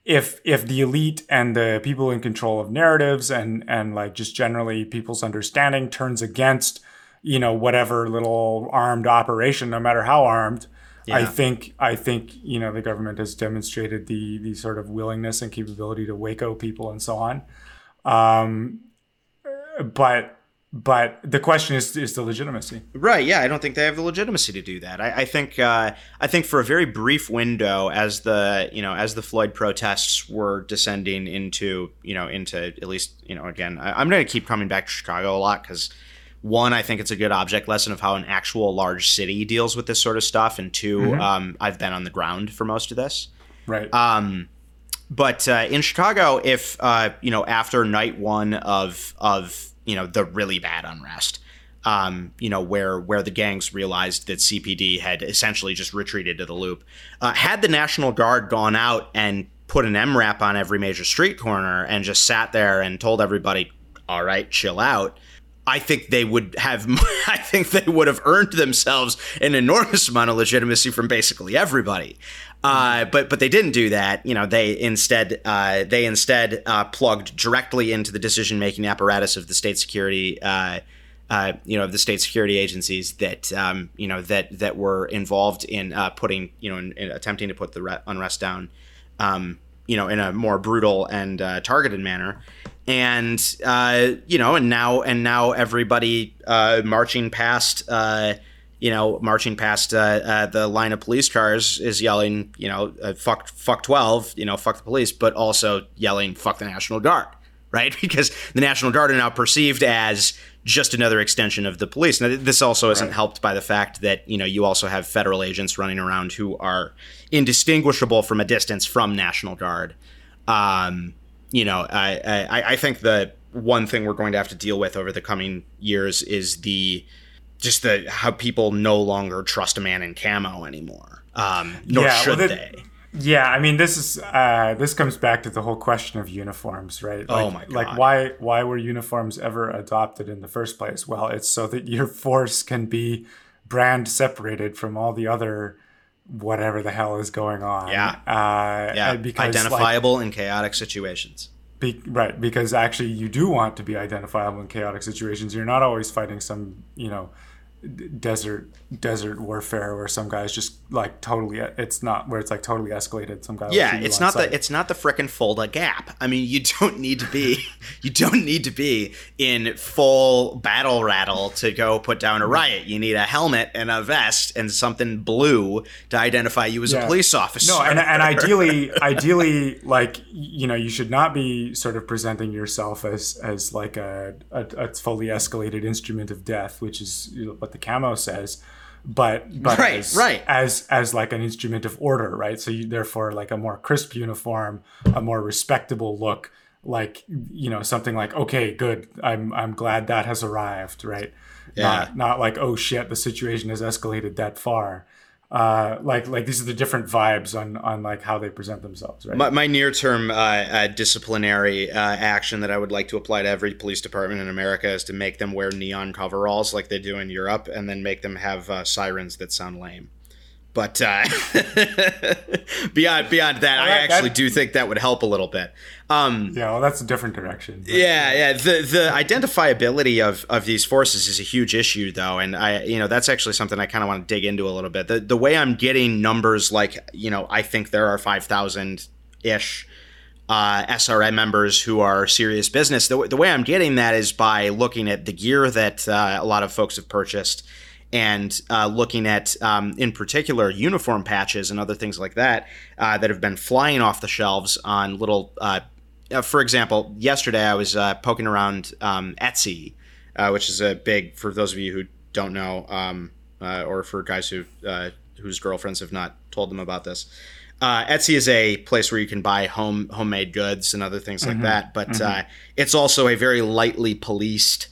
If, if the elite and the people in control of narratives and, and like just generally people's understanding turns against you know whatever little armed operation no matter how armed I think I think you know the government has demonstrated the the sort of willingness and capability to Waco people and so on. Um, but but the question is is the legitimacy. Right. Yeah, I don't think they have the legitimacy to do that. I, I think uh, I think for a very brief window, as the you know as the Floyd protests were descending into you know into at least you know again, I, I'm going to keep coming back to Chicago a lot because one, I think it's a good object lesson of how an actual large city deals with this sort of stuff, and 2 um, I've been on the ground for most of this. Right. Um, but uh, in Chicago, if uh, you know, after night one of of you know the really bad unrest, um, you know where where the gangs realized that CPD had essentially just retreated to the loop, uh, had the National Guard gone out and put an MRAP on every major street corner and just sat there and told everybody, "All right, chill out." I think they would have. <laughs> I think they would have earned themselves an enormous amount of legitimacy from basically everybody. Uh, but but they didn't do that. You know, they instead uh, they instead uh, plugged directly into the decision making apparatus of the state security. Uh, uh, you know, of the state security agencies that um, you know that that were involved in uh, putting you know in, in attempting to put the re- unrest down. Um, you know, in a more brutal and targeted manner, and uh, you know, and now and now everybody uh, marching past, uh, you know, marching past uh, uh, the line of police cars is yelling, you know, uh, fuck, fuck twelve, you know, fuck the police, but also yelling, fuck the National Guard. <laughs> right? Because the National Guard are now perceived as just another extension of the police. Now, this also isn't right. helped by the fact that you know you also have federal agents running around who are indistinguishable from a distance from National Guard. Um, you know, I, I I think the one thing we're going to have to deal with over the coming years is the just the how people no longer trust a man in camo anymore. Um, nor yeah, should well, the, they. Yeah, I mean, this is uh, this comes back to the whole question of uniforms, right? Oh like, oh my god! Like, why why were uniforms ever adopted in the first place? Well, it's so that your <laughs> force can be brand separated from all the other whatever the hell is going on. Yeah, uh, yeah. Because, identifiable like, in chaotic situations. Be, right, because actually you do want to be identifiable in chaotic situations. You're not always fighting some, you know, desert desert warfare where some guys just like totally it's not where it's like totally escalated some guy yeah it's not the it's not the frickin' Fulda Gap. I mean you don't need to be <laughs> you don't need to be in full battle rattle to go put down a mm-hmm. riot. You need a helmet and a vest and something blue to identify you as yeah. a police officer. No and, and ideally ideally like you know you should not be sort of presenting yourself as as like a, a, a fully escalated instrument of death which is you know, what the camo says but but right, as, right. as as like an instrument of order right so you therefore like a more crisp uniform a more respectable look like you know something like okay good i'm i'm glad that has arrived right yeah. not not like oh shit the situation has escalated that far uh, like like these are the different vibes on on like how they present themselves right my, my near term uh, uh, disciplinary uh, action that i would like to apply to every police department in america is to make them wear neon coveralls like they do in europe and then make them have uh, sirens that sound lame but uh, <laughs> beyond beyond that, well, I actually that, do think that would help a little bit. Um, yeah, well, that's a different direction. But, yeah, yeah. The the identifiability of of these forces is a huge issue, though, and I you know that's actually something I kind of want to dig into a little bit. The the way I'm getting numbers like you know I think there are five thousand ish uh, SRM members who are serious business. The, the way I'm getting that is by looking at the gear that uh, a lot of folks have purchased and uh, looking at, um, in particular, uniform patches and other things like that uh, that have been flying off the shelves on little. Uh, uh for example, yesterday I was uh, poking around um, Etsy, uh, which is a big for those of you who don't know, um, or for guys who whose girlfriends have not told them about this. Etsy is a place where you can buy home homemade goods and other things mm-hmm. like that, but mm-hmm. it's also a very lightly policed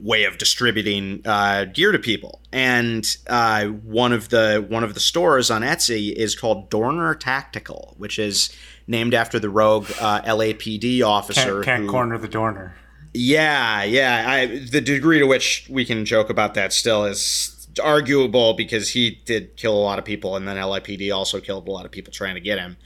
way of distributing uh, gear to people. And uh, one of the one of the stores on Etsy is called Dorner Tactical, which is named after the rogue uh, LAPD officer. Can't, can't who, corner the Dorner. Yeah, yeah. I, the degree to which we can joke about that still is arguable because he did kill a lot of people, and then LAPD also killed a lot of people trying to get him.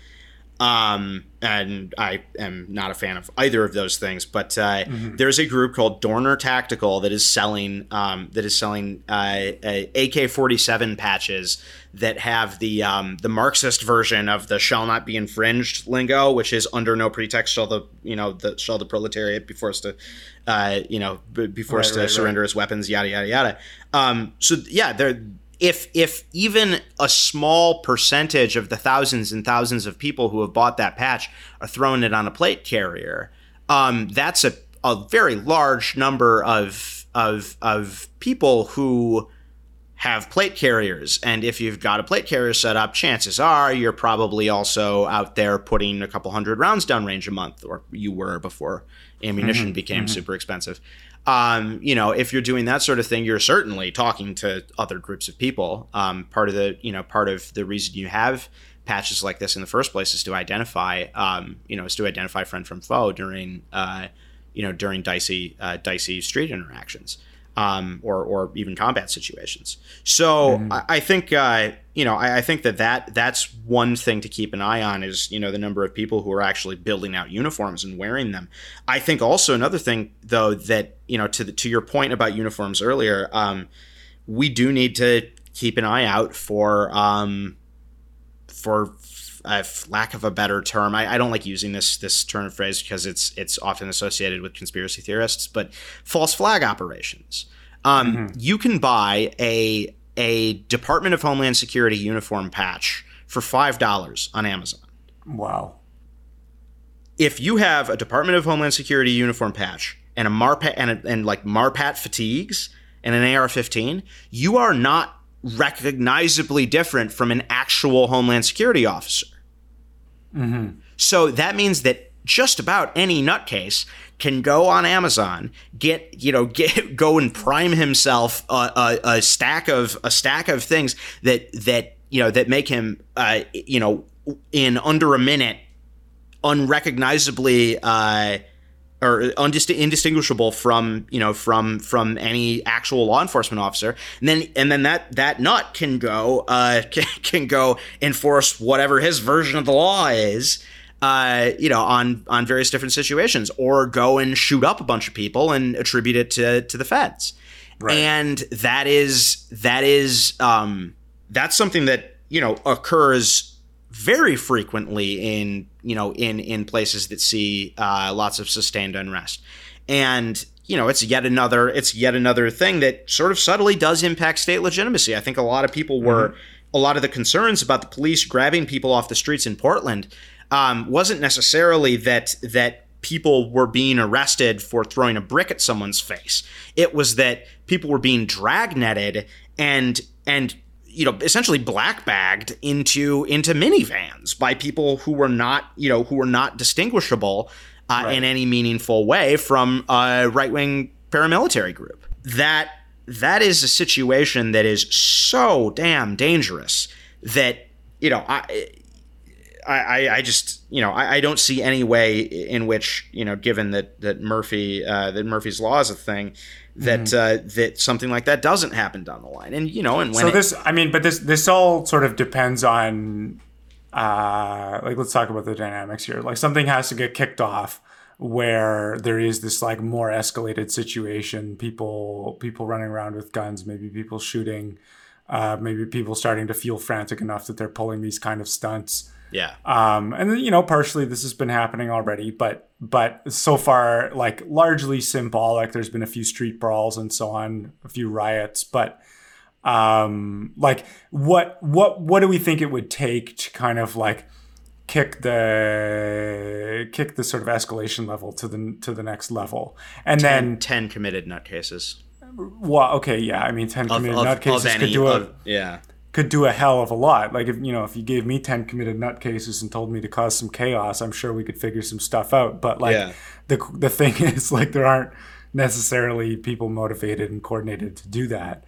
Um, and I am not a fan of either of those things. But uh, mm-hmm. there's a group called Dorner Tactical that is selling um, that is selling uh, AK-47 patches that have the um, the Marxist version of the "shall not be infringed" lingo, which is under no pretext shall the you know the shall the proletariat be forced to uh, you know be forced right, to right, surrender right. his weapons, yada yada yada. Um, so yeah, they're if if even a small percentage of the thousands and thousands of people who have bought that patch are throwing it on a plate carrier, um, that's a, a very large number of of of people who have plate carriers. And if you've got a plate carrier set up, chances are you're probably also out there putting a couple hundred rounds down range a month, or you were before ammunition mm-hmm, became mm-hmm. super expensive um, you know, if you're doing that sort of thing, you're certainly talking to other groups of people. Um, part of the, you know, part of the reason you have patches like this in the first place is to identify, um, you know, is to identify friend from foe during, uh, you know, during dicey, uh, dicey street interactions um, or or even combat situations. So mm-hmm. I, I, think uh, you know I, I, think that, that that's one thing to keep an eye on is you know the number of people who are actually building out uniforms and wearing them. I think also another thing though that you know to the, to your point about uniforms earlier, um, we do need to keep an eye out for um, for uh, lack of a better term, I, I, don't like using this this term phrase because it's it's often associated with conspiracy theorists, but false flag operations. Um, mm-hmm. You can buy a a Department of Homeland Security uniform patch for five dollars on Amazon. Wow. if you have a Department of Homeland Security uniform patch and a Marpat and, a, and like Marpat fatigues and an AR-15, you are not recognizably different from an actual Homeland Security officer. Mm-hmm. So that means that just about any nutcase can go on Amazon, get you know, <laughs> get go and prime himself a, a, a stack of a stack of things that that you know that make him uh, you know in under a minute unrecognizably uh, or undist- indistinguishable from you know from from any actual law enforcement officer and then and then that that nut can go uh, <laughs> can, can go enforce whatever his version of the law is uh, you know on on various different situations or go and shoot up a bunch of people and attribute it to to the feds right. and that is that is um, that's something that you know occurs very frequently in you know in in places that see uh, lots of sustained unrest. And you know it's yet another it's yet another thing that sort of subtly does impact state legitimacy. I think a lot of people were mm-hmm. a lot of the concerns about the police grabbing people off the streets in portland um, wasn't necessarily that that people were being arrested for throwing a brick at someone's face. It was that people were being dragnetted and and you know essentially black bagged into into minivans by people who were not you know who were not distinguishable uh, right. in any meaningful way from a right wing paramilitary group. That that is a situation that is so damn dangerous that you know I. I, I just you know I, I don't see any way in which you know given that that Murphy uh, that Murphy's law is a thing that mm-hmm. uh, that something like that doesn't happen down the line. And you know, and when so this, I mean, but this this all sort of depends on, uh, like let's talk about the dynamics here. Like something has to get kicked off where there is this like more escalated situation. People people running around with guns, maybe people shooting, uh, maybe people starting to feel frantic enough that they're pulling these kind of stunts. Yeah. Um, and you know, partially this has been happening already, but but so far, like largely symbolic. There's been a few street brawls and so on, a few riots, but um, like what what what do we think it would take to kind of like kick the kick the sort of escalation level to the to the next level, and ten, then ten committed nutcases. Well, okay, yeah. I mean, ten committed of, nutcases of any, could do a of, yeah could do a hell of a lot. Like if you know, if you gave me ten committed nutcases and told me to cause some chaos, I'm sure we could figure some stuff out. But like yeah. the the thing <laughs> is, like there aren't necessarily people motivated and coordinated to do that.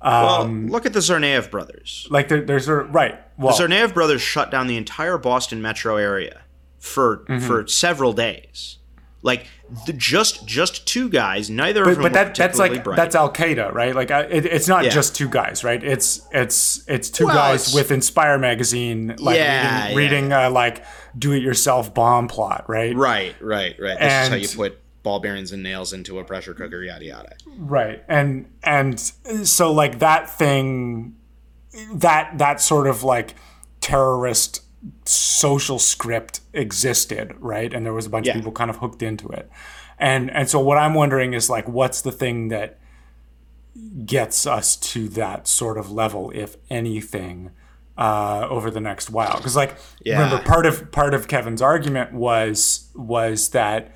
Um, well, look at the Tsarnaev brothers. Like there, there's a right. Well, the Tsarnaev brothers shut down the entire Boston metro area for mm-hmm. for several days. Like the, just just two guys, neither but, of them. But that, that's like bright. that's Al Qaeda, right? Like it, it's not yeah. just two guys, right? It's it's it's two well, guys it's, with Inspire magazine, like yeah, reading, yeah. reading uh, like do-it-yourself bomb plot, right? Right, right, right. This and, is how you put ball bearings and nails into a pressure cooker, yada yada. Right, and and so like that thing, that that sort of like terrorist social script existed, right? And there was a bunch yeah. of people kind of hooked into it. And and so what I'm wondering is like what's the thing that gets us to that sort of level, if anything, uh, over the next while? Because like yeah. remember part of part of Kevin's argument was was that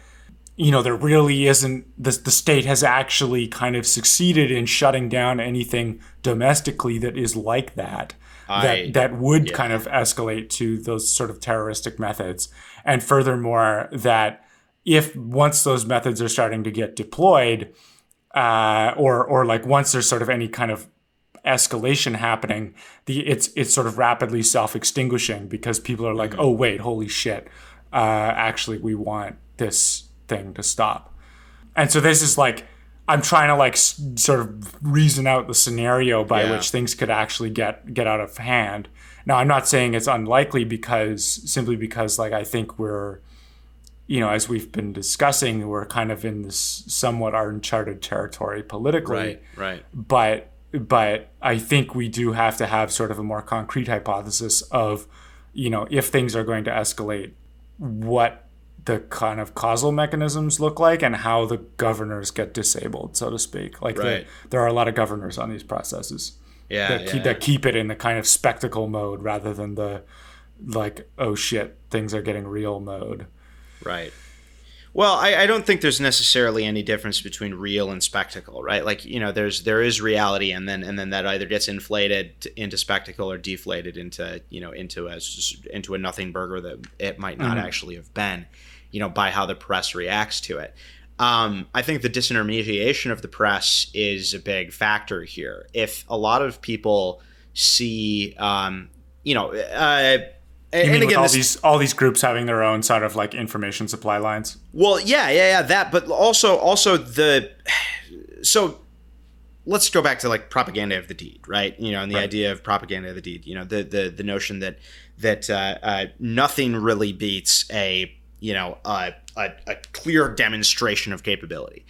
you know there really isn't the, the state has actually kind of succeeded in shutting down anything domestically that is like that that that would yeah. kind of escalate to those sort of terroristic methods. And furthermore, that if once those methods are starting to get deployed, uh, or or like once there's sort of any kind of escalation happening, the it's it's sort of rapidly self extinguishing because people are like, mm-hmm. oh wait, holy shit, uh, actually we want this thing to stop. And so this is like I'm trying to like s- sort of reason out the scenario by yeah. which things could actually get get out of hand. Now, I'm not saying it's unlikely because simply because like I think we're you know, as we've been discussing, we're kind of in this somewhat uncharted territory politically. Right, right. But but I think we do have to have sort of a more concrete hypothesis of, you know, if things are going to escalate, what the kind of causal mechanisms look like and how the governors get disabled, so to speak. Like right. the, there are a lot of governors on these processes. Yeah, that, yeah. Keep, that keep it in the kind of spectacle mode rather than the like oh shit things are getting real mode. Right. Well, I, I, don't think there's necessarily any difference between real and spectacle, right? Like you know, there's there is reality, and then and then that either gets inflated into spectacle or deflated into you know into a into a nothing burger that it might not mm-hmm. actually have been, you know, by how the press reacts to it. Um, I think the disintermediation of the press is a big factor here. If a lot of people see, um, you know, uh, and, and again, all this, these all these groups having their own sort of like information supply lines. Well, yeah, yeah, yeah, that, but also also the so let's go back to like propaganda of the deed, right? You know, and the right. idea of propaganda of the deed. You know, the the the notion that that uh, uh, nothing really beats a you know a, a, a clear demonstration of capability.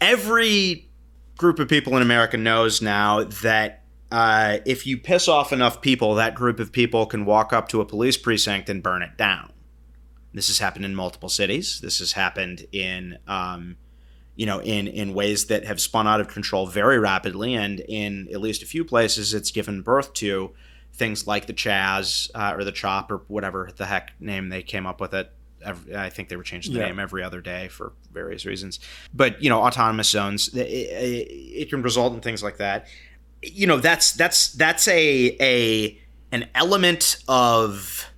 Every group of people in America knows now that uh, if you piss off enough people, that group of people can walk up to a police precinct and burn it down. This has happened in multiple cities. This has happened in, um, you know, in in ways that have spun out of control very rapidly, and in at least a few places, it's given birth to things like the Chaz uh, or the Chop or whatever the heck name they came up with it. I think they were changing the yeah. name every other day for various reasons. But you know, autonomous zones, it, it, it can result in things like that you know that's that's that's a a an element of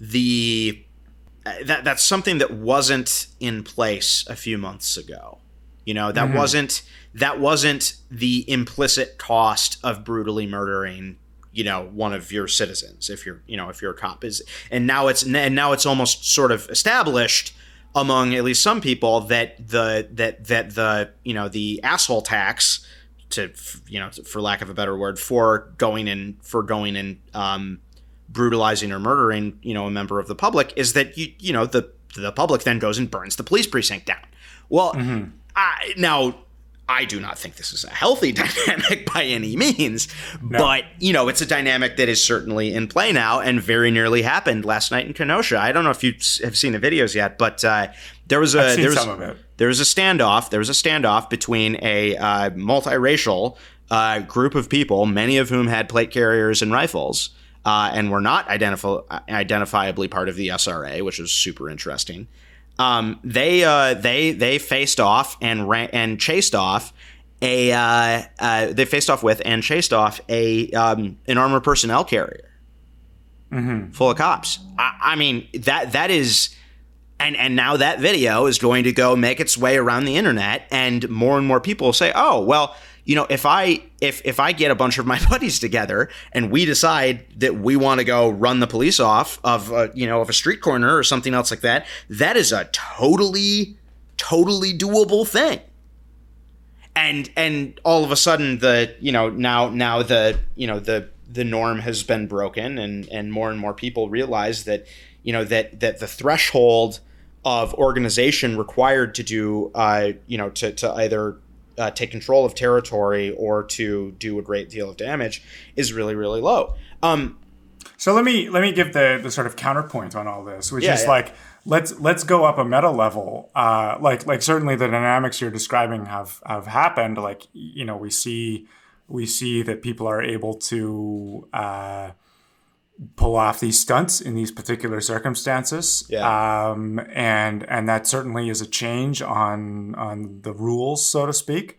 the uh, that that's something that wasn't in place a few months ago. You know, that mm-hmm. wasn't that wasn't the implicit cost of brutally murdering you know one of your citizens if you're you know if you're a cop is and now it's and now it's almost sort of established among at least some people that the that that the you know the asshole tax to you know for lack of a better word for going and for going and um, brutalizing or murdering you know a member of the public is that you you know the the public then goes and burns the police precinct down. Well, mm-hmm. I, now I do not think this is a healthy <laughs> dynamic by any means, no. but you know, it's a dynamic that is certainly in play now and very nearly happened last night in Kenosha. I don't know if you have seen the videos yet, but uh, there was a there was, there was a standoff. There was a standoff between a uh, multiracial uh, group of people, many of whom had plate carriers and rifles. Uh, and were not identifi- identifiably part of the SRA, which was super interesting um, they uh, they they faced off and ran and chased off a uh, uh, they faced off with and chased off a um, an armored personnel carrier mm-hmm. full of cops. I, I, mean that that is. And, and now that video is going to go make its way around the internet, and more and more people will say, "Oh, well, you know, if I if if I get a bunch of my <laughs> buddies together and we decide that we want to go run the police off of a, you know of a street corner or something else like that, that is a totally totally doable thing. And and all of a sudden the you know now now the you know the the norm has been broken and and more and more people realize that you know that that the threshold of organization required to do uh, you know to, to either uh, take control of territory or to do a great deal of damage is really really low. Um, so let me let me give the the sort of counterpoint on all this, which yeah, is yeah. like let's let's go up a meta level. Uh, like like certainly the dynamics you're describing have have happened. Like you know we see we see that people are able to. Uh, pull off these stunts in these particular circumstances. Yeah. Um, and and that certainly is a change on on the rules, so to speak,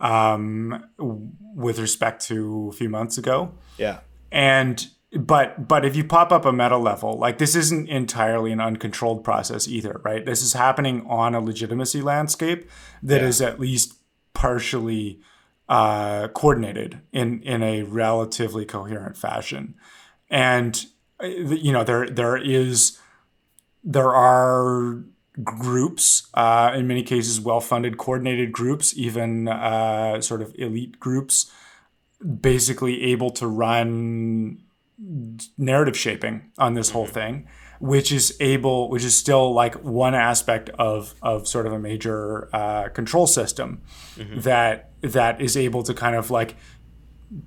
um, with respect to a few months ago. Yeah. And but but if you pop up a meta level, like this isn't entirely an uncontrolled process either, right? This is happening on a legitimacy landscape that yeah. is at least partially uh, coordinated in in a relatively coherent fashion and uh, you know there there is there are groups uh, in many cases well-funded coordinated groups even uh, sort of elite groups basically able to run narrative shaping on this whole mm-hmm. thing which is able which is still like one aspect of of sort of a major uh, control system mm-hmm. that that is able to kind of like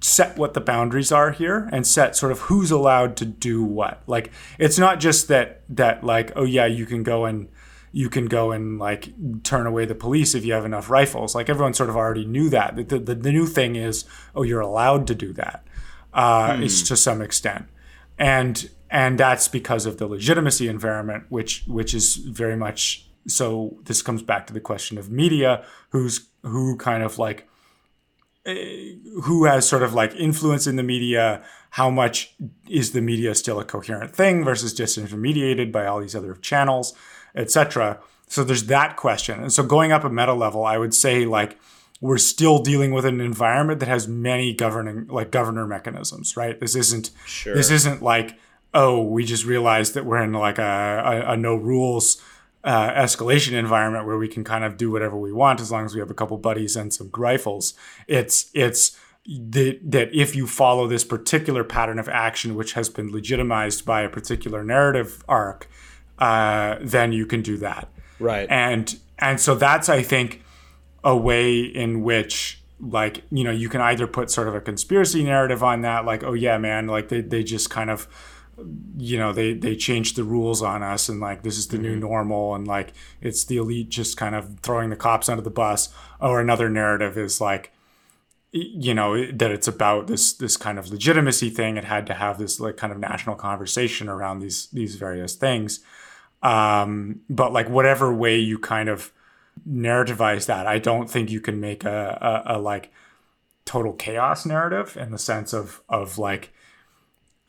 set what the boundaries are here and set sort of who's allowed to do what. Like it's not just that that like oh yeah you can go and you can go and like turn away the police if you have enough rifles. Like everyone sort of already knew that. The, the, the new thing is oh you're allowed to do that. Uh, hmm. It's to some extent. and and that's because of the legitimacy environment, which which is very much so. This comes back to the question of media, who's who kind of like Uh, who has sort of like influence in the media how much is the media still a coherent thing versus disintermediated by all these other channels etc so there's that question. And so going up a meta level i would say like we're still dealing with an environment that has many governing like governor mechanisms right? This isn't sure. this isn't like oh we just realized that we're in like a, a, a no rules uh, escalation environment where we can kind of do whatever we want as long as we have a couple buddies and some rifles it's it's that that if you follow this particular pattern of action, which has been legitimized by a particular narrative arc, uh, then you can do that. Right. And and so that's I think a way in which like you know you can either put sort of a conspiracy narrative on that, like oh yeah man, like they they just kind of you know they they changed the rules on us and like this is the mm-hmm. new normal and like it's the elite just kind of throwing the cops under the bus. Or another narrative is like you know that it's about this this kind of legitimacy thing. It had to have this like kind of national conversation around these these various things. Um but like whatever way you kind of narrativize that i don't think you can make a, a, a like total chaos narrative in the sense of of like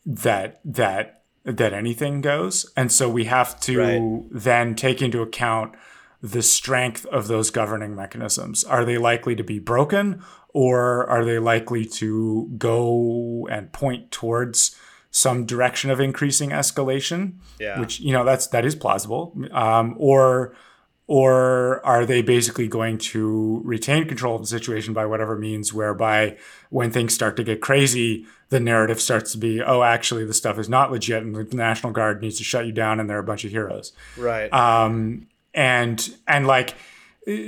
that that that anything goes and so we have to right. then take into account the strength of those governing mechanisms are they likely to be broken or are they likely to go and point towards some direction of increasing escalation? Yeah. Which you know that's that is plausible. Um, or or are they basically going to retain control of the situation by whatever means whereby when things start to get crazy the narrative starts to be oh actually the stuff is not legit and the national guard needs to shut you down and they're a bunch of heroes. Right. Um and and like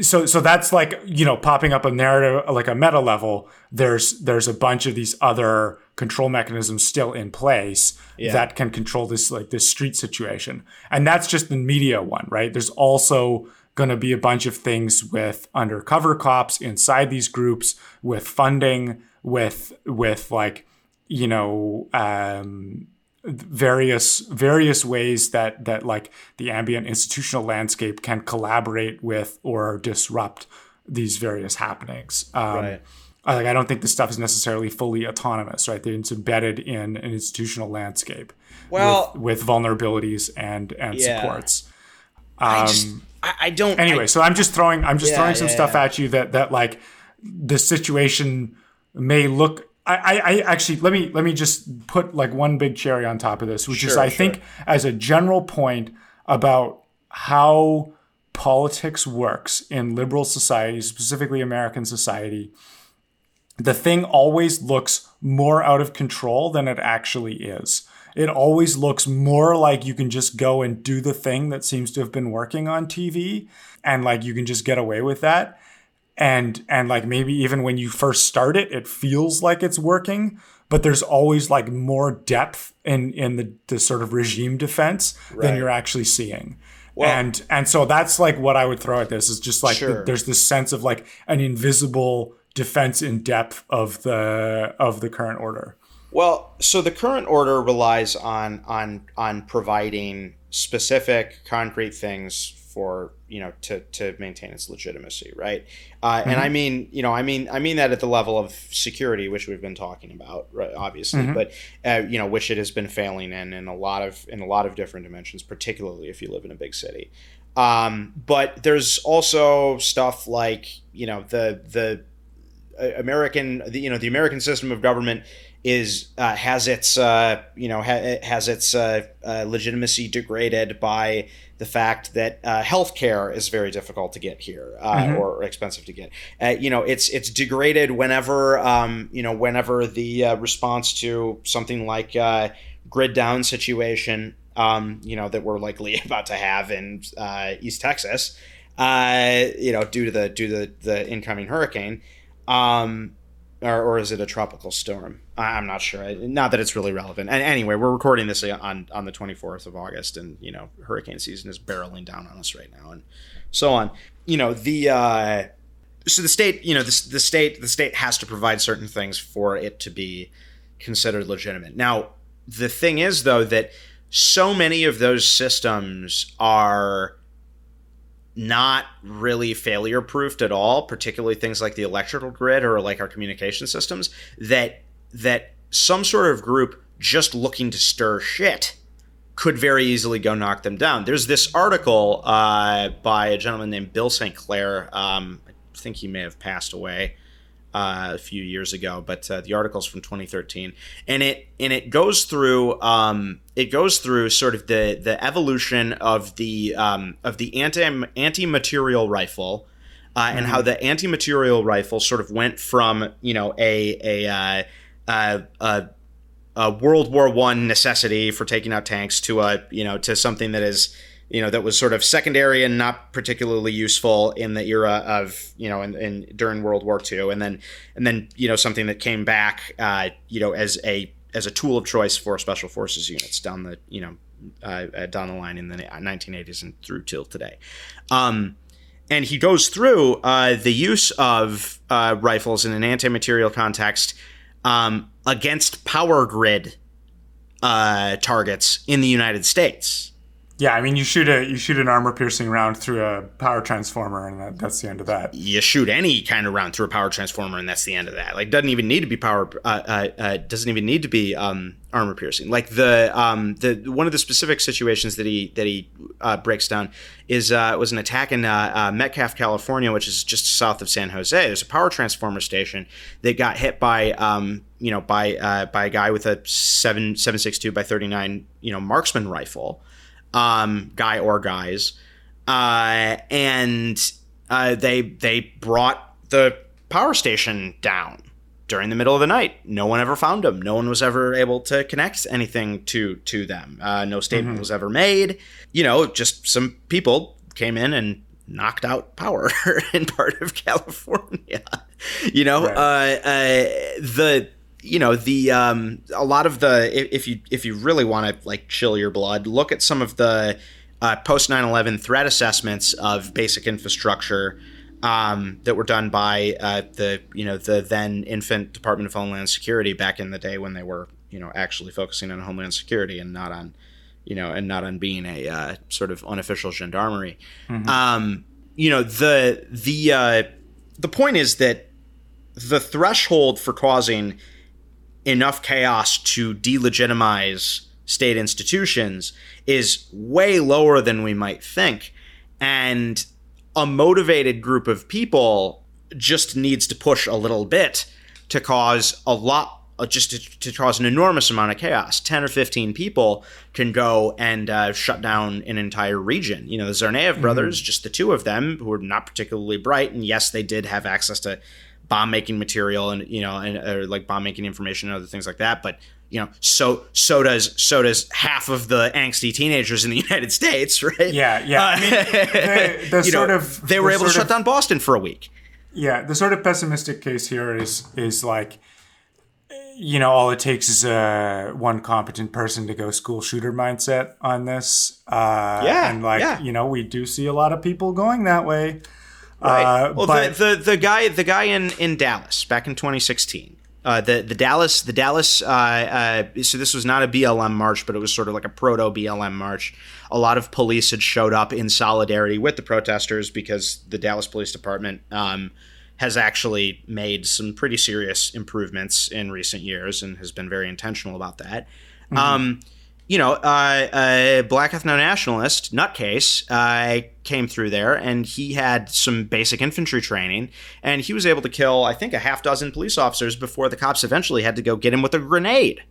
so so that's like you know popping up a narrative like a meta level there's there's a bunch of these other control mechanisms still in place yeah. that can control this like this street situation and that's just the media one right there's also going to be a bunch of things with undercover cops inside these groups with funding with with like you know um various various ways that that like the ambient institutional landscape can collaborate with or disrupt these various happenings. Um, right. I, like I don't think this stuff is necessarily fully autonomous, right? It's embedded in an institutional landscape. Well, with, with vulnerabilities and and yeah. supports. Um, I, just, I, I don't. Anyway, I, so I'm just throwing I'm just yeah, throwing some yeah, stuff at you that that like the situation may look I, I actually let me let me just put like one big cherry on top of this, which sure, is I sure. think as a general point about how politics works in liberal society, specifically American society, the thing always looks more out of control than it actually is. It always looks more like you can just go and do the thing that seems to have been working on TV and like you can just get away with that and and like maybe even when you first start it it feels like it's working but there's always like more depth in in the, the sort of regime defense right. than you're actually seeing well, and and so that's like what i would throw at this is just like sure. the, there's this sense of like an invisible defense in depth of the of the current order well so the current order relies on on on providing specific concrete things for you know to to maintain its legitimacy, right? Uh, mm-hmm. And I mean, you know, I mean, I mean that at the level of security, which we've been talking about, right? Obviously, mm-hmm. but uh, you know, which it has been failing in in a lot of in a lot of different dimensions, particularly if you live in a big city. Um, but there's also stuff like you know the the uh, American the, you know the American system of government is uh, has its uh, you know ha- has its uh, uh legitimacy degraded by the fact that uh, healthcare is very difficult to get here uh, mm-hmm. or expensive to get. Uh, you know, it's it's degraded whenever um, you know whenever the uh, response to something like uh, grid down situation, um, you know, that we're likely <laughs> about to have in uh, East Texas, you know, due to the due to the, the incoming hurricane. Um, or, or is it a tropical storm? I'm not sure. Not that it's really relevant. And anyway, we're recording this on on the 24th of August, and you know, hurricane season is barreling down on us right now, and so on. You know, the uh, so the state, you know, the, the state, the state has to provide certain things for it to be considered legitimate. Now, the thing is though that so many of those systems are not really failure proofed at all, particularly things like the electrical grid or like our communication systems, that that some sort of group just looking to stir shit could very easily go knock them down. There's this article uh, by a gentleman named Bill St. Clair. Um, I think he may have passed away uh, a few years ago, but uh, the article's from 2013, and it and it goes through um, it goes through sort of the the evolution of the um, of the anti anti material rifle. Uh, and mm-hmm. how the anti-material rifle sort of went from you know a a, uh, uh, a, a World War One necessity for taking out tanks to a you know to something that is you know that was sort of secondary and not particularly useful in the era of you know in, in during World War II, and then and then you know something that came back uh, you know as a as a tool of choice for special forces units down the you know uh, uh down the line in the 1980s and through till today. Um, and he goes through uh, the use of uh, rifles in an anti-material context um, against power grid uh, targets in the United States. Yeah, I mean, you shoot a you shoot an armor piercing round through a power transformer, and that, that's the end of that. You shoot any kind of round through a power transformer, and that's the end of that. Like, doesn't even need to be power. Uh, uh, uh, doesn't even need to be um, armor piercing. Like the um, the one of the specific situations that he that he uh, breaks down is uh, was an attack in Metcalf, California, which is just south of San Jose. There's a power transformer station that got hit by um, you know by by a guy with a seven seven six two by thirty nine you know marksman rifle um, guy or guys, uh, and uh, they they brought the power station down during the middle of the night. No one ever found them. No one was ever able to connect anything to to them. Uh, no statement mm-hmm. was ever made. You know, just some people came in and knocked out power <laughs> in part of California. <laughs> you know, right. uh, uh, the you know the um, a lot of the if you if you really want to like chill your blood, look at some of the uh, post 9/11 threat assessments of basic infrastructure um, that were done by uh, the you know the then infant Department of Homeland Security back in the day when they were you know actually focusing on Homeland Security and not on you know and not on being a uh, sort of unofficial gendarmerie. Mm-hmm. Um, you know the the uh, the point is that the threshold for causing enough chaos to delegitimize state institutions is way lower than we might think. And a motivated group of people just needs to push a little bit to cause a lot uh, just to, to, cause an enormous amount of chaos. 10 or 15 people can go and uh, shut down an entire region. You know, the Tsarnaev mm-hmm. brothers, just the two of them, who were not particularly bright, and yes, they did have access to bomb making material and you know and like bomb making information and other things like that but you know so so does so does half of the angsty teenagers in the <laughs> united states right? Yeah yeah. Uh, I mean, the, the <laughs> sort know, of they were able to shut of, down boston for a week. Yeah the sort of pessimistic case here is is like you know all it takes is uh, one competent person to go school shooter mindset on this uh, yeah and like yeah. you know we do see a lot of people going that way Right. Uh, well, but, the, the the guy the guy in in Dallas back in 2016. Uh, the the Dallas the Dallas uh, uh, so this was not a BLM march, but it was sort of like a proto BLM march. A lot of police had showed up in solidarity with the protesters because the Dallas Police Department um, has actually made some pretty serious improvements in recent years and has been very intentional about that. Mm-hmm. Um, you know, uh, a black ethno nationalist nutcase uh, came through there, and he had some basic infantry training, and he was able to kill, I think, a half dozen police officers before the cops eventually had to go get him with a grenade.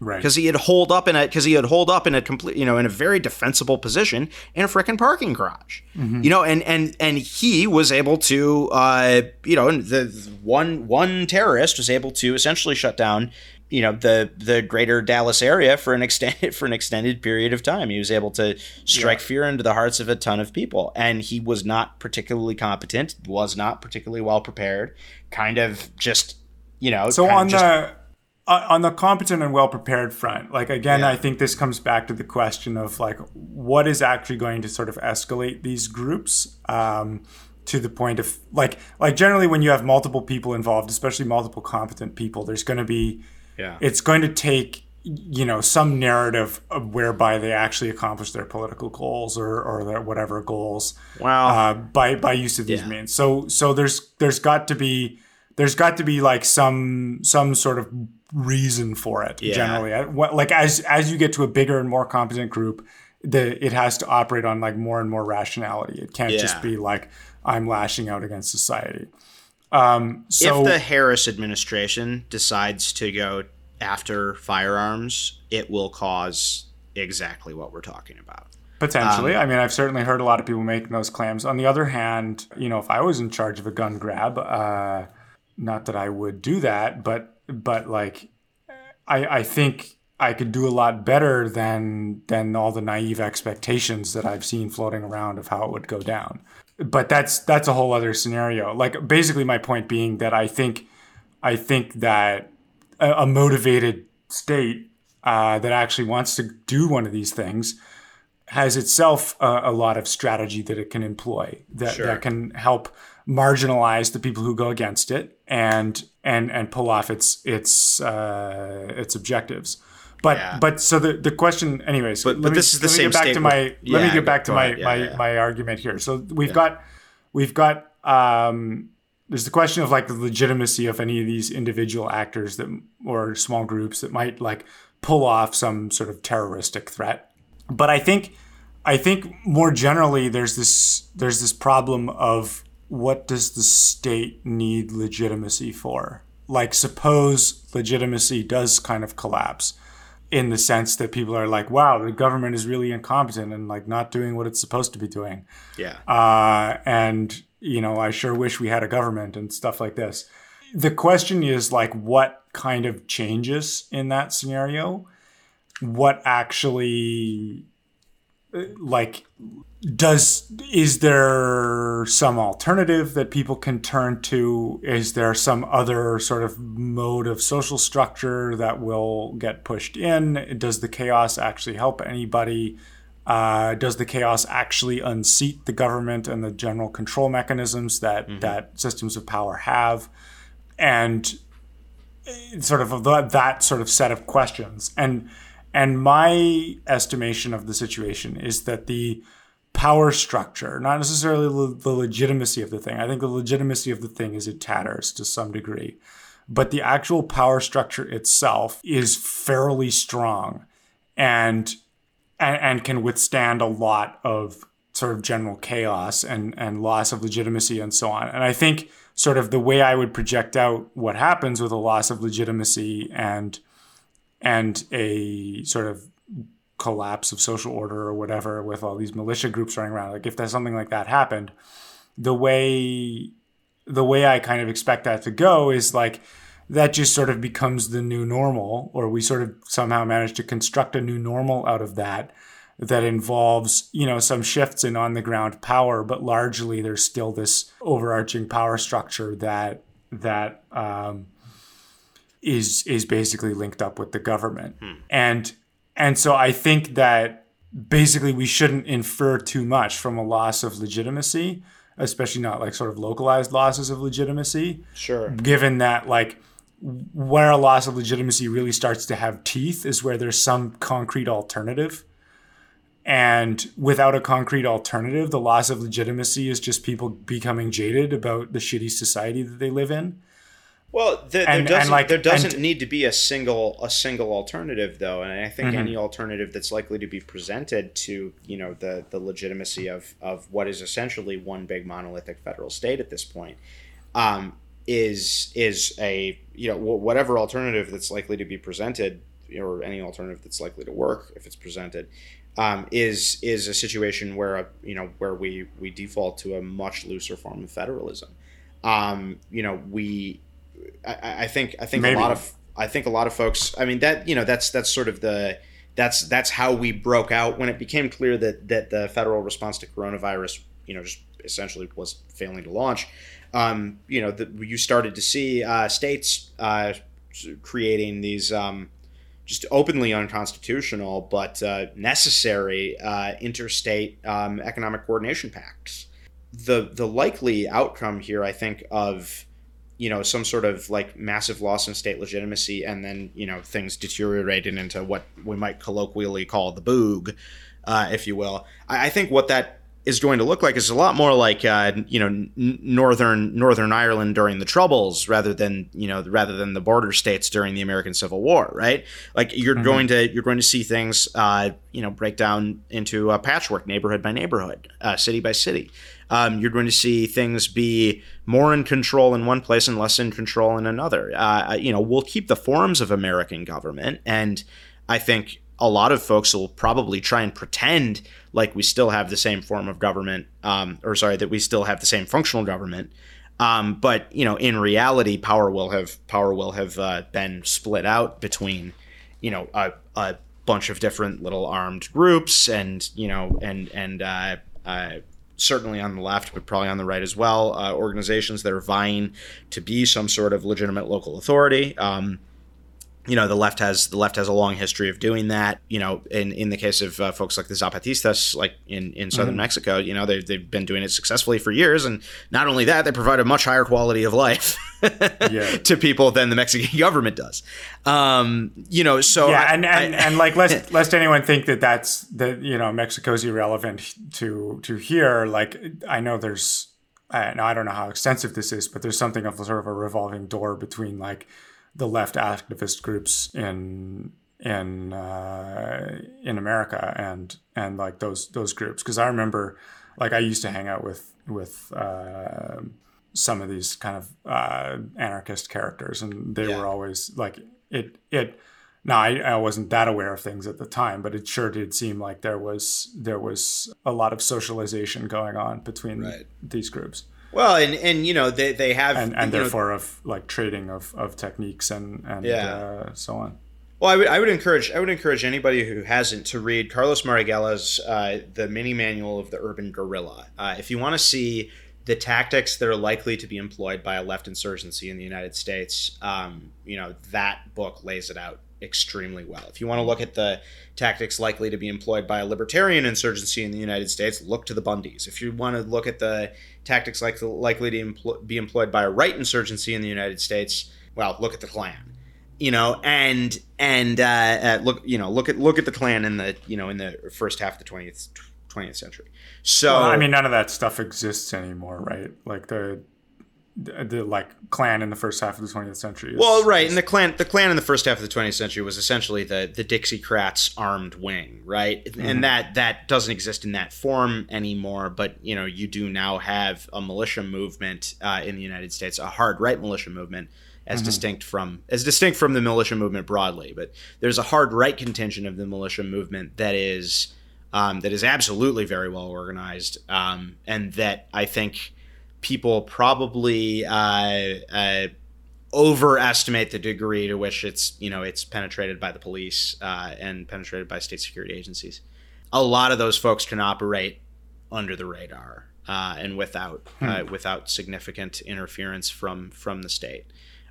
Right. Because he had holed up in a because he had holed up in a complete you know in a very defensible position in a freaking parking garage. Mm-hmm. You know, and and and he was able to uh, you know the one one terrorist was able to essentially shut down you know the the greater Dallas area for an extended <laughs> for an extended period of time. He was able to strike yeah. fear into the hearts of a ton of people, and he was not particularly competent, was not particularly well prepared. Kind of just you know. So on just, the uh, on the competent and well prepared front, like again, yeah. I think this comes back to the question of like what is actually going to sort of escalate these groups. Um, to the point of like like generally when you have multiple people involved especially multiple competent people there's going to be yeah. It's going to take you know some narrative whereby they actually accomplish their political goals or, or their whatever goals wow. uh, by by use of these yeah. means so so there's there's got to be there's got to be like some some sort of reason for it yeah. generally like as as you get to a bigger and more competent group the it has to operate on like more and more rationality it can't yeah. just be like i'm lashing out against society um, so if the harris administration decides to go after firearms, it will cause exactly what we're talking about. Potentially. Um, I mean, I've certainly heard a lot of people making those claims. On the other hand, you know, if I was in charge of a gun grab, uh, not that I would do that, but but like, I I think I could do a lot better than than all the naive expectations that I've seen floating around of how it would go down. But that's that's a whole other scenario. Like basically, my point being that I think I think that a, a motivated state uh, that actually wants to do one of these things has itself a, a lot of strategy that it can employ that, sure. that can help marginalize the people who go against it and and and pull off its its uh, its objectives. But yeah. but so the, the question anyways. But, but me, this is the same. Back to my yeah, let me get back to my yeah, my, my argument here. So we've got we've got um, there's the question of like the legitimacy of any of these individual actors that or small groups that might like pull off some sort of terroristic threat. But I think I think more generally there's this there's this problem of what does the state need legitimacy for? Like suppose legitimacy does kind of collapse in the sense that people are like, wow, the government is really incompetent and like not doing what it's supposed to be doing. Yeah. Uh, and you know, I sure wish we had a government and stuff like this. The question is like, what kind of changes in that scenario? What actually, like, does is there some alternative that people can turn to? Is there some other sort of mode of social structure that will get pushed in? Does the chaos actually help anybody? Uh, does the chaos actually unseat the government and the general control mechanisms that mm-hmm. that systems of power have? And sort of that sort of set of questions. And and my estimation of the situation is that the power structure, not necessarily the legitimacy of the thing. I think the legitimacy of the thing is in tatters to some degree, but the actual power structure itself is fairly strong. And and, and can withstand a lot of sort of general chaos and, and loss of legitimacy and so on. And I think sort of the way I would project out what happens with a loss of legitimacy and and a sort of collapse of social order or whatever with all these militia groups running around. Like if there's something like that happened the way the way I kind of expect that to go is like that just sort of becomes the new normal, or we sort of somehow manage to construct a new normal out of that that involves, you know, some shifts in on the ground power, but largely there's still this overarching power structure that that um, is is basically linked up with the government. Hmm. And and so I think that basically we shouldn't infer too much from a loss of legitimacy, especially not like sort of localized losses of legitimacy. Sure. Given that like where a loss of legitimacy really starts to have teeth is where there's some concrete alternative. And without a concrete alternative, the loss of legitimacy is just people becoming jaded about the shitty society that they live in. Well, there, and, there doesn't, like, there doesn't and, need to be a single a single alternative though, and I think mm-hmm. any alternative that's likely to be presented to you know the the legitimacy of of what is essentially one big monolithic federal state at this point um, is is a you know whatever alternative that's likely to be presented or any alternative that's likely to work if it's presented um, is is a situation where a, you know where we we default to a much looser form of federalism. Um, you know we I, I think I think Maybe. a lot of I think a lot of folks I mean that you know that's that's sort of the that's that's how we broke out when it became clear that that the federal response to coronavirus you know just essentially was failing to launch um, you know, that you started to see uh, states uh, creating these um, just openly unconstitutional but uh, necessary uh, interstate um, economic coordination pacts. The the likely outcome here, I think, of you know some sort of like massive loss in state legitimacy and then you know things deteriorated into what we might colloquially call the boog uh, if you will I, I, think what that is going to look like is a lot more like uh, you know n- northern northern Ireland during the Troubles rather than you know rather than the border states during the American Civil War, right? Like you're mm-hmm. going to you're going to see things uh, you know break down into a patchwork, neighborhood by neighborhood, uh, city by city. Um, you're going to see things be more in control in one place and less in control in another. Uh, you know, we'll keep the forms of American government, and I think a lot of folks will probably try and pretend like we still have the same form of government, um, or sorry, that we still have the same functional government. Um, but you know, in reality, power will have power will have uh, been split out between, you know, a, a, bunch of different little armed groups, and you know, and and uh, uh, certainly on the left, but probably on the right as well, uh, organizations that are vying to be some sort of legitimate local authority. Um, you know the left has the left has a long history of doing that you know in in the case of uh, folks like the zapatistas like in in southern mm-hmm. mexico you know they've, they've been doing it successfully for years and not only that they provide a much higher quality of life <laughs> yeah. to people than the mexican <laughs> government does um, you know so yeah I, and and, I, and like lest <laughs> lest anyone think that that's that you know mexico's irrelevant to to here like i know there's I, I don't know how extensive this is but there's something of sort of a revolving door between like the left activist groups in in uh, in America and and like those those groups because I remember like I used to hang out with with uh, some of these kind of uh, anarchist characters and they yeah. were always like it it now I, I wasn't that aware of things at the time but it sure did seem like there was there was a lot of socialization going on between right. these groups well, and and you know they, they have and, and therefore know, of like trading of, of techniques and and yeah. uh, so on. Well, I would, I would encourage I would encourage anybody who hasn't to read Carlos Marighella's uh, the mini manual of the urban guerrilla. Uh, if you want to see the tactics that are likely to be employed by a left insurgency in the United States, um, you know that book lays it out extremely well. If you want to look at the tactics likely to be employed by a libertarian insurgency in the United States, look to the Bundys. If you want to look at the tactics like likely to be employed by a right insurgency in the United States, well, look at the Klan. You know, and and uh, uh, look, you know, look at look at the Klan in the you know in the first half of the twentieth twentieth century. So well, I mean, none of that stuff exists anymore, right? Like the the, the, like Klan in the first half of the 20th century. Is, well, right, is, and the Klan the Klan in the first half of the 20th century was essentially the the Dixiecrats armed wing, right? Mm-hmm. And that that doesn't exist in that form anymore. But you know, you do now have a militia movement uh, in the United States, a hard right militia movement. As mm-hmm. distinct from as distinct from the militia movement broadly, but there's a hard right contingent of the militia movement that is um, that is absolutely very well organized, um, and that I think people probably uh, uh, overestimate the degree to which it's you know it's penetrated by the police uh, and penetrated by state security agencies. A lot of those folks can operate under the radar uh, and without uh, hmm. without significant interference from from the state,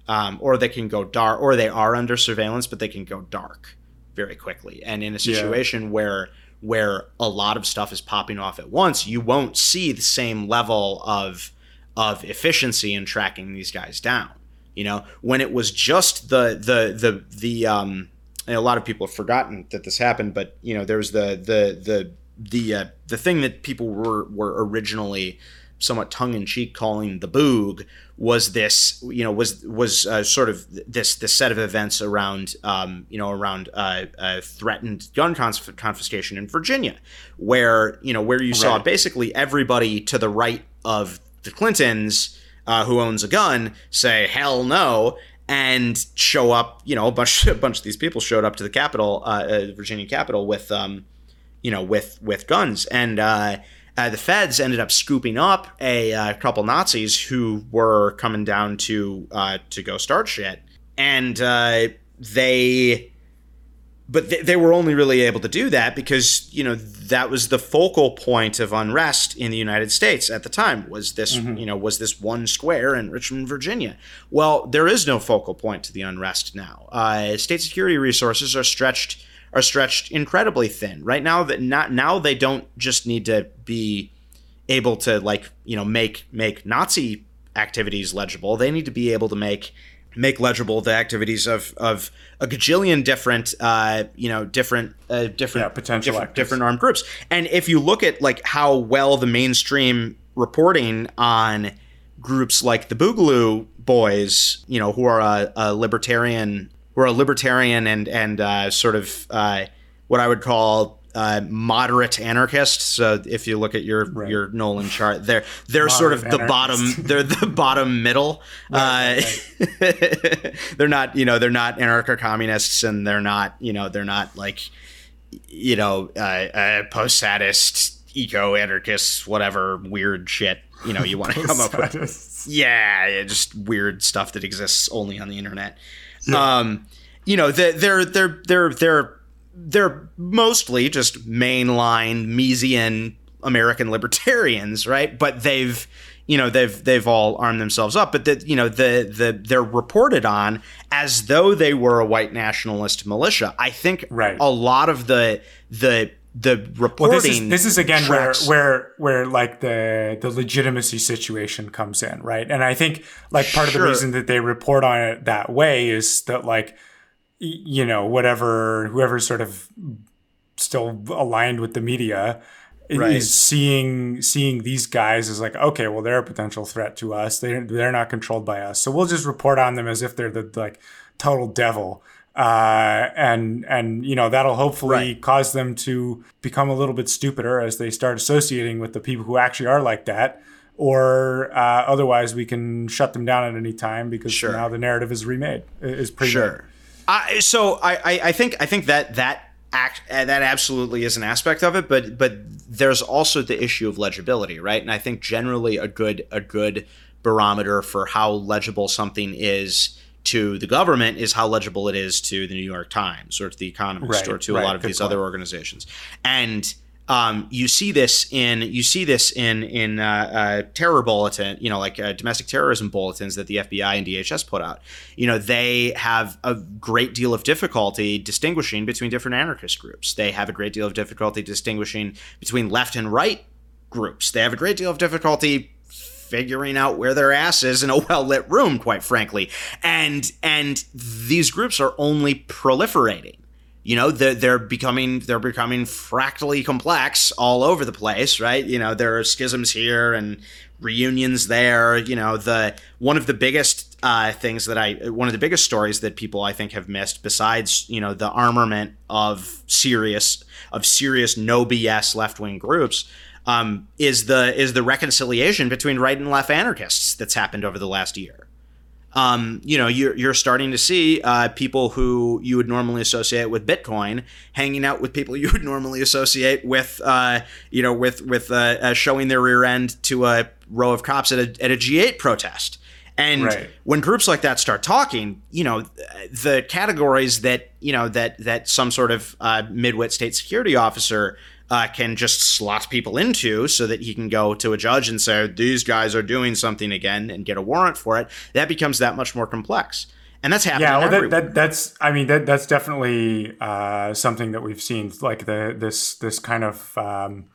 um, or they can go dark, or they are under surveillance, but they can go dark very quickly. And in a situation yeah. where where a lot of stuff is popping off at once, you won't see the same level of of efficiency in tracking these guys down. You know, when it was just the the the the um, a lot of people have forgotten that this happened, but you know, there's the the the the uh, the thing that people were were originally somewhat tongue in cheek calling the boog was this you know was was uh, sort of this this set of events around um, you know around uh, uh, threatened gun conf- confiscation in Virginia where you know where you right. saw basically everybody to the right of the Clintons, uh, who owns a gun, say hell no and show up. You know, a bunch <laughs> a bunch of these people showed up to the Capitol, uh, uh, Virginia Capitol, with um, you know, with with guns, and uh, uh, the feds ended up scooping up a, a, uh, couple Nazis who were coming down to to go start shit, and they but they, they were only really able to do that because you know that was the focal point of unrest in the United States at the time was this mm-hmm. you know was this one square in Richmond, Virginia. Well, there is no focal point to the unrest now. Uh, state security resources are stretched are stretched incredibly thin right now. That not now they don't just need to be able to like you know make make Nazi activities legible. They need to be able to make make legible the activities of of a gajillion different uh, you know different uh, different yeah, potential different, different, armed groups. And if you look at like how well the mainstream reporting on groups like the Boogaloo Boys, you know, who are a, a libertarian, who are a libertarian and and uh, sort of uh, what I would call uh, moderate anarchists. So if you look at your right. your Nolan chart, they're they're moderate sort of the bottom. They're the <laughs> bottom middle. Right, uh, right. <laughs> they're not you know they're not anarcho communists and they're not you know they're not like you know uh, uh post sadist eco anarchists whatever weird shit you know you want to <laughs> come up with. Yeah, just weird stuff that exists only on the internet. Yeah. Um, you know they're they're they're they're they're mostly just mainline Misesian American libertarians, right? But they've you know they've they've all armed themselves up, but that you know the the they're reported on as though they were a white nationalist militia. I think right. a lot of the the the reporting. Well, this is this is again tracks. where where where like the the legitimacy situation comes in, right? And I think like part sure. of the reason that they report on it that way is that like you know whatever whoever sort of still aligned with the media right. is seeing seeing these guys as like okay well they're a potential threat to us they they're not controlled by us so we'll just report on them as if they're the like total devil uh, and and you know that'll hopefully right. cause them to become a little bit stupider as they start associating with the people who actually are like that or uh, otherwise we can shut them down at any time because sure. now the narrative is remade is pre sure I, so I, I think I think that that act uh, that absolutely is an aspect of it, but but there's also the issue of legibility, right? And I think generally a good a good barometer for how legible something is to the government is how legible it is to the New York Times or to the Economist right, or to right, a lot of these point. other organizations. And um, you see this in you see this in in uh, uh, terror bulletin, you know, like uh, domestic terrorism bulletins that the FBI and DHS put out. You know, they have a great deal of difficulty distinguishing between different anarchist groups. They have a great deal of difficulty distinguishing between left and right groups. They have a great deal of difficulty figuring out where their ass is in a <laughs> well lit room, quite frankly. And and these groups are only proliferating you know they're, they're becoming they're becoming fractally complex all over the place right? You know there are schisms here and reunions there. You know the one of the biggest uh, things that i one of the biggest stories that people i think have missed besides you know the armament of serious of serious no bs left-wing groups um, is the is the reconciliation between right and left anarchists that's happened over the last year um, you know, you're, you're starting to see uh, people who you would normally associate with Bitcoin hanging out with people <laughs> you would normally associate with, uh, you know, with with uh, uh showing their rear end to a row of cops at a, at a G8 protest. And right. when groups like that start talking, you know, the categories that you know that that some sort of uh, midwit state security officer uh, can just slot people into so that he can go to a judge and say, these guys are doing something again and get a warrant for it, that becomes that much more complex. And that's happening. Yeah, well, that, that, that's I mean that that's definitely uh, something that we've seen, like the this this kind of um,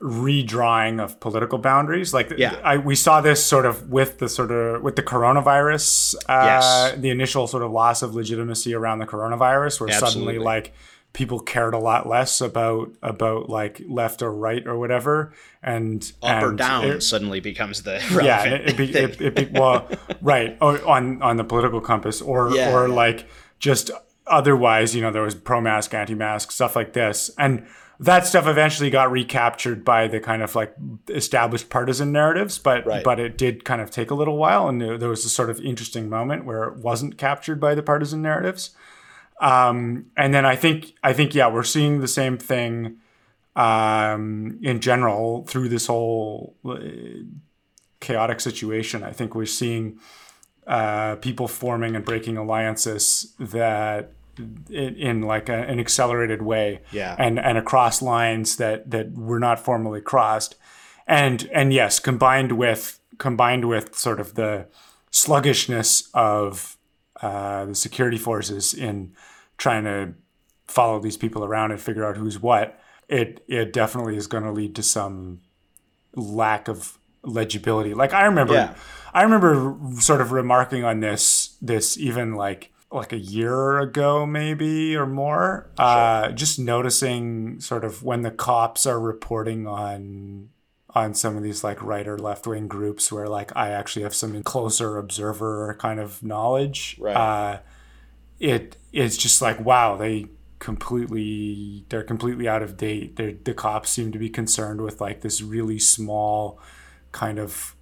redrawing of political boundaries. Like yeah. I, we saw this sort of with the sort of with the coronavirus, uh, yes. the initial sort of loss of legitimacy around the coronavirus, where Absolutely. suddenly like people cared a lot less about about like left or right or whatever and up and or down it, suddenly becomes the yeah it, be, it, it be, well right on on the political compass or yeah. or like just otherwise you know there was pro-mask anti-mask stuff like this and that stuff eventually got recaptured by the kind of like established partisan narratives but right. but it did kind of take a little while and there was a sort of interesting moment where it wasn't captured by the partisan narratives um, and then I think I think yeah, we're seeing the same thing um, in general through this whole uh, chaotic situation. I think we're seeing uh, people forming and breaking alliances that in, in like a, an accelerated way, yeah, and and across lines that that were not formally crossed, and and yes, combined with combined with sort of the sluggishness of uh, the security forces in trying to follow these people around and figure out who's what, it it definitely is going to lead to some lack of legibility. Like I remember, Yeah. I remember sort of remarking on this this even like like a year ago maybe or more. Uh, just noticing sort of when the cops are reporting on on some of these like right or left wing groups where like I actually have some closer observer kind of knowledge. Right. Uh, it it's just like wow they completely they're completely out of date. They're, the cops seem to be concerned with like this really small kind of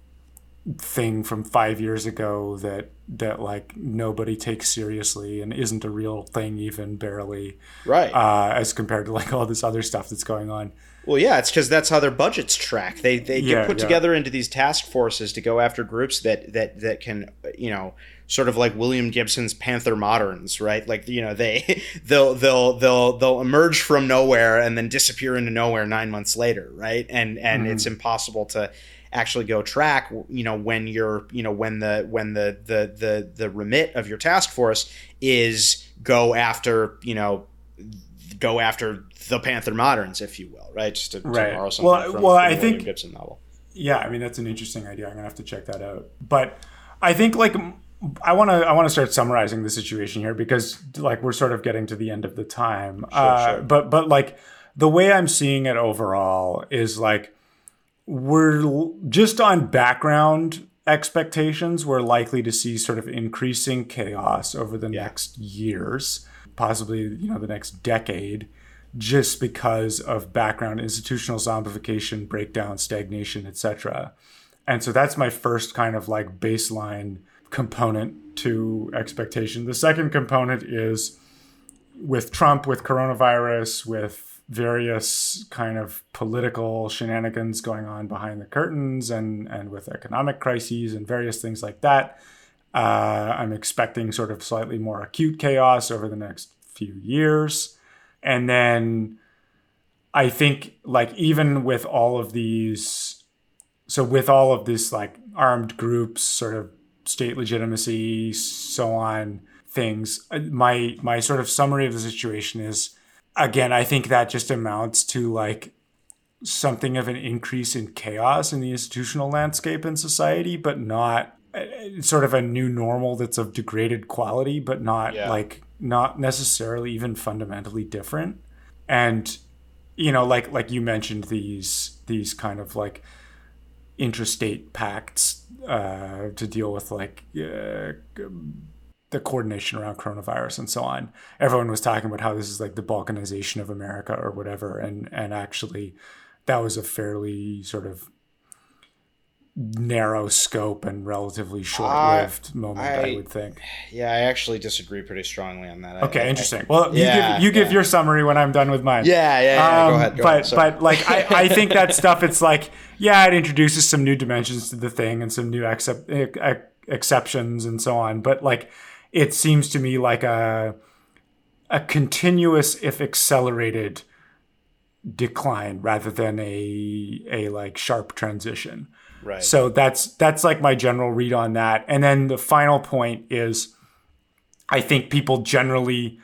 thing from five years ago that that like nobody takes seriously and isn't a real thing even barely Right. uh, as compared to like all this other stuff that's going on. Well, yeah, it's because that's how their budgets track. They they Yeah, get put yeah. together into these task forces to go after groups that that that can you know sort of like William Gibson's Panther Moderns, right? Like you know they <laughs> they'll they'll they'll they'll emerge from nowhere and then disappear into nowhere nine months later, right? And and it's mm-hmm. impossible to actually go track you know when you're you know when the when the the the the remit of your task force is go after you know go after the Panther moderns, if you will, right? Just to, to borrow something Well, from, well, from I William think- Gibson novel. Yeah, I mean that's an interesting idea. I'm gonna have to check that out. But I think like I want to I want to start summarizing the situation here because like we're sort of getting to the end of the time. uh, sure. But but like the way I'm seeing it overall is like we're just on background expectations. We're likely to see sort of increasing chaos over the next years, possibly you know the next decade just because of background institutional zombification, breakdown, stagnation, etc. And so that's my first kind of like baseline component to expectation. The second component is with Trump, with coronavirus, with various kind of political shenanigans going on behind the curtains and, and with economic crises and various things like that. Uh, I'm expecting sort of slightly more acute chaos over the next few years. And then I think, like, even with all of these, so with all of this, like, armed groups, sort of state legitimacy, so on things, uh, my my sort of summary of the situation is, again, I think that just amounts to like something of an increase in chaos in the institutional landscape in society, but not uh, sort of a new normal that's of degraded quality, but not Yeah. like not necessarily even fundamentally different. And you know, like like you mentioned these these kind of like intrastate pacts uh, to deal with like uh, the coordination around coronavirus and so on. Everyone was talking about how this is like the balkanization of America or whatever, and and actually, that was a fairly sort of narrow scope and relatively short-lived moment. I, I- would think. Yeah, I actually disagree pretty strongly on that. Okay, I- interesting. Well, you give you give yeah. your summary when I'm done with mine. Yeah, yeah, yeah. Um, go ahead. Go but. But like I, I <laughs> think that stuff it's like yeah it introduces some new dimensions to the thing and some new accept, ex- exceptions and so on but like it seems to me like a a continuous if accelerated decline rather than a a like sharp transition right. so that's that's like my general read on that. And then the final point is I think people generally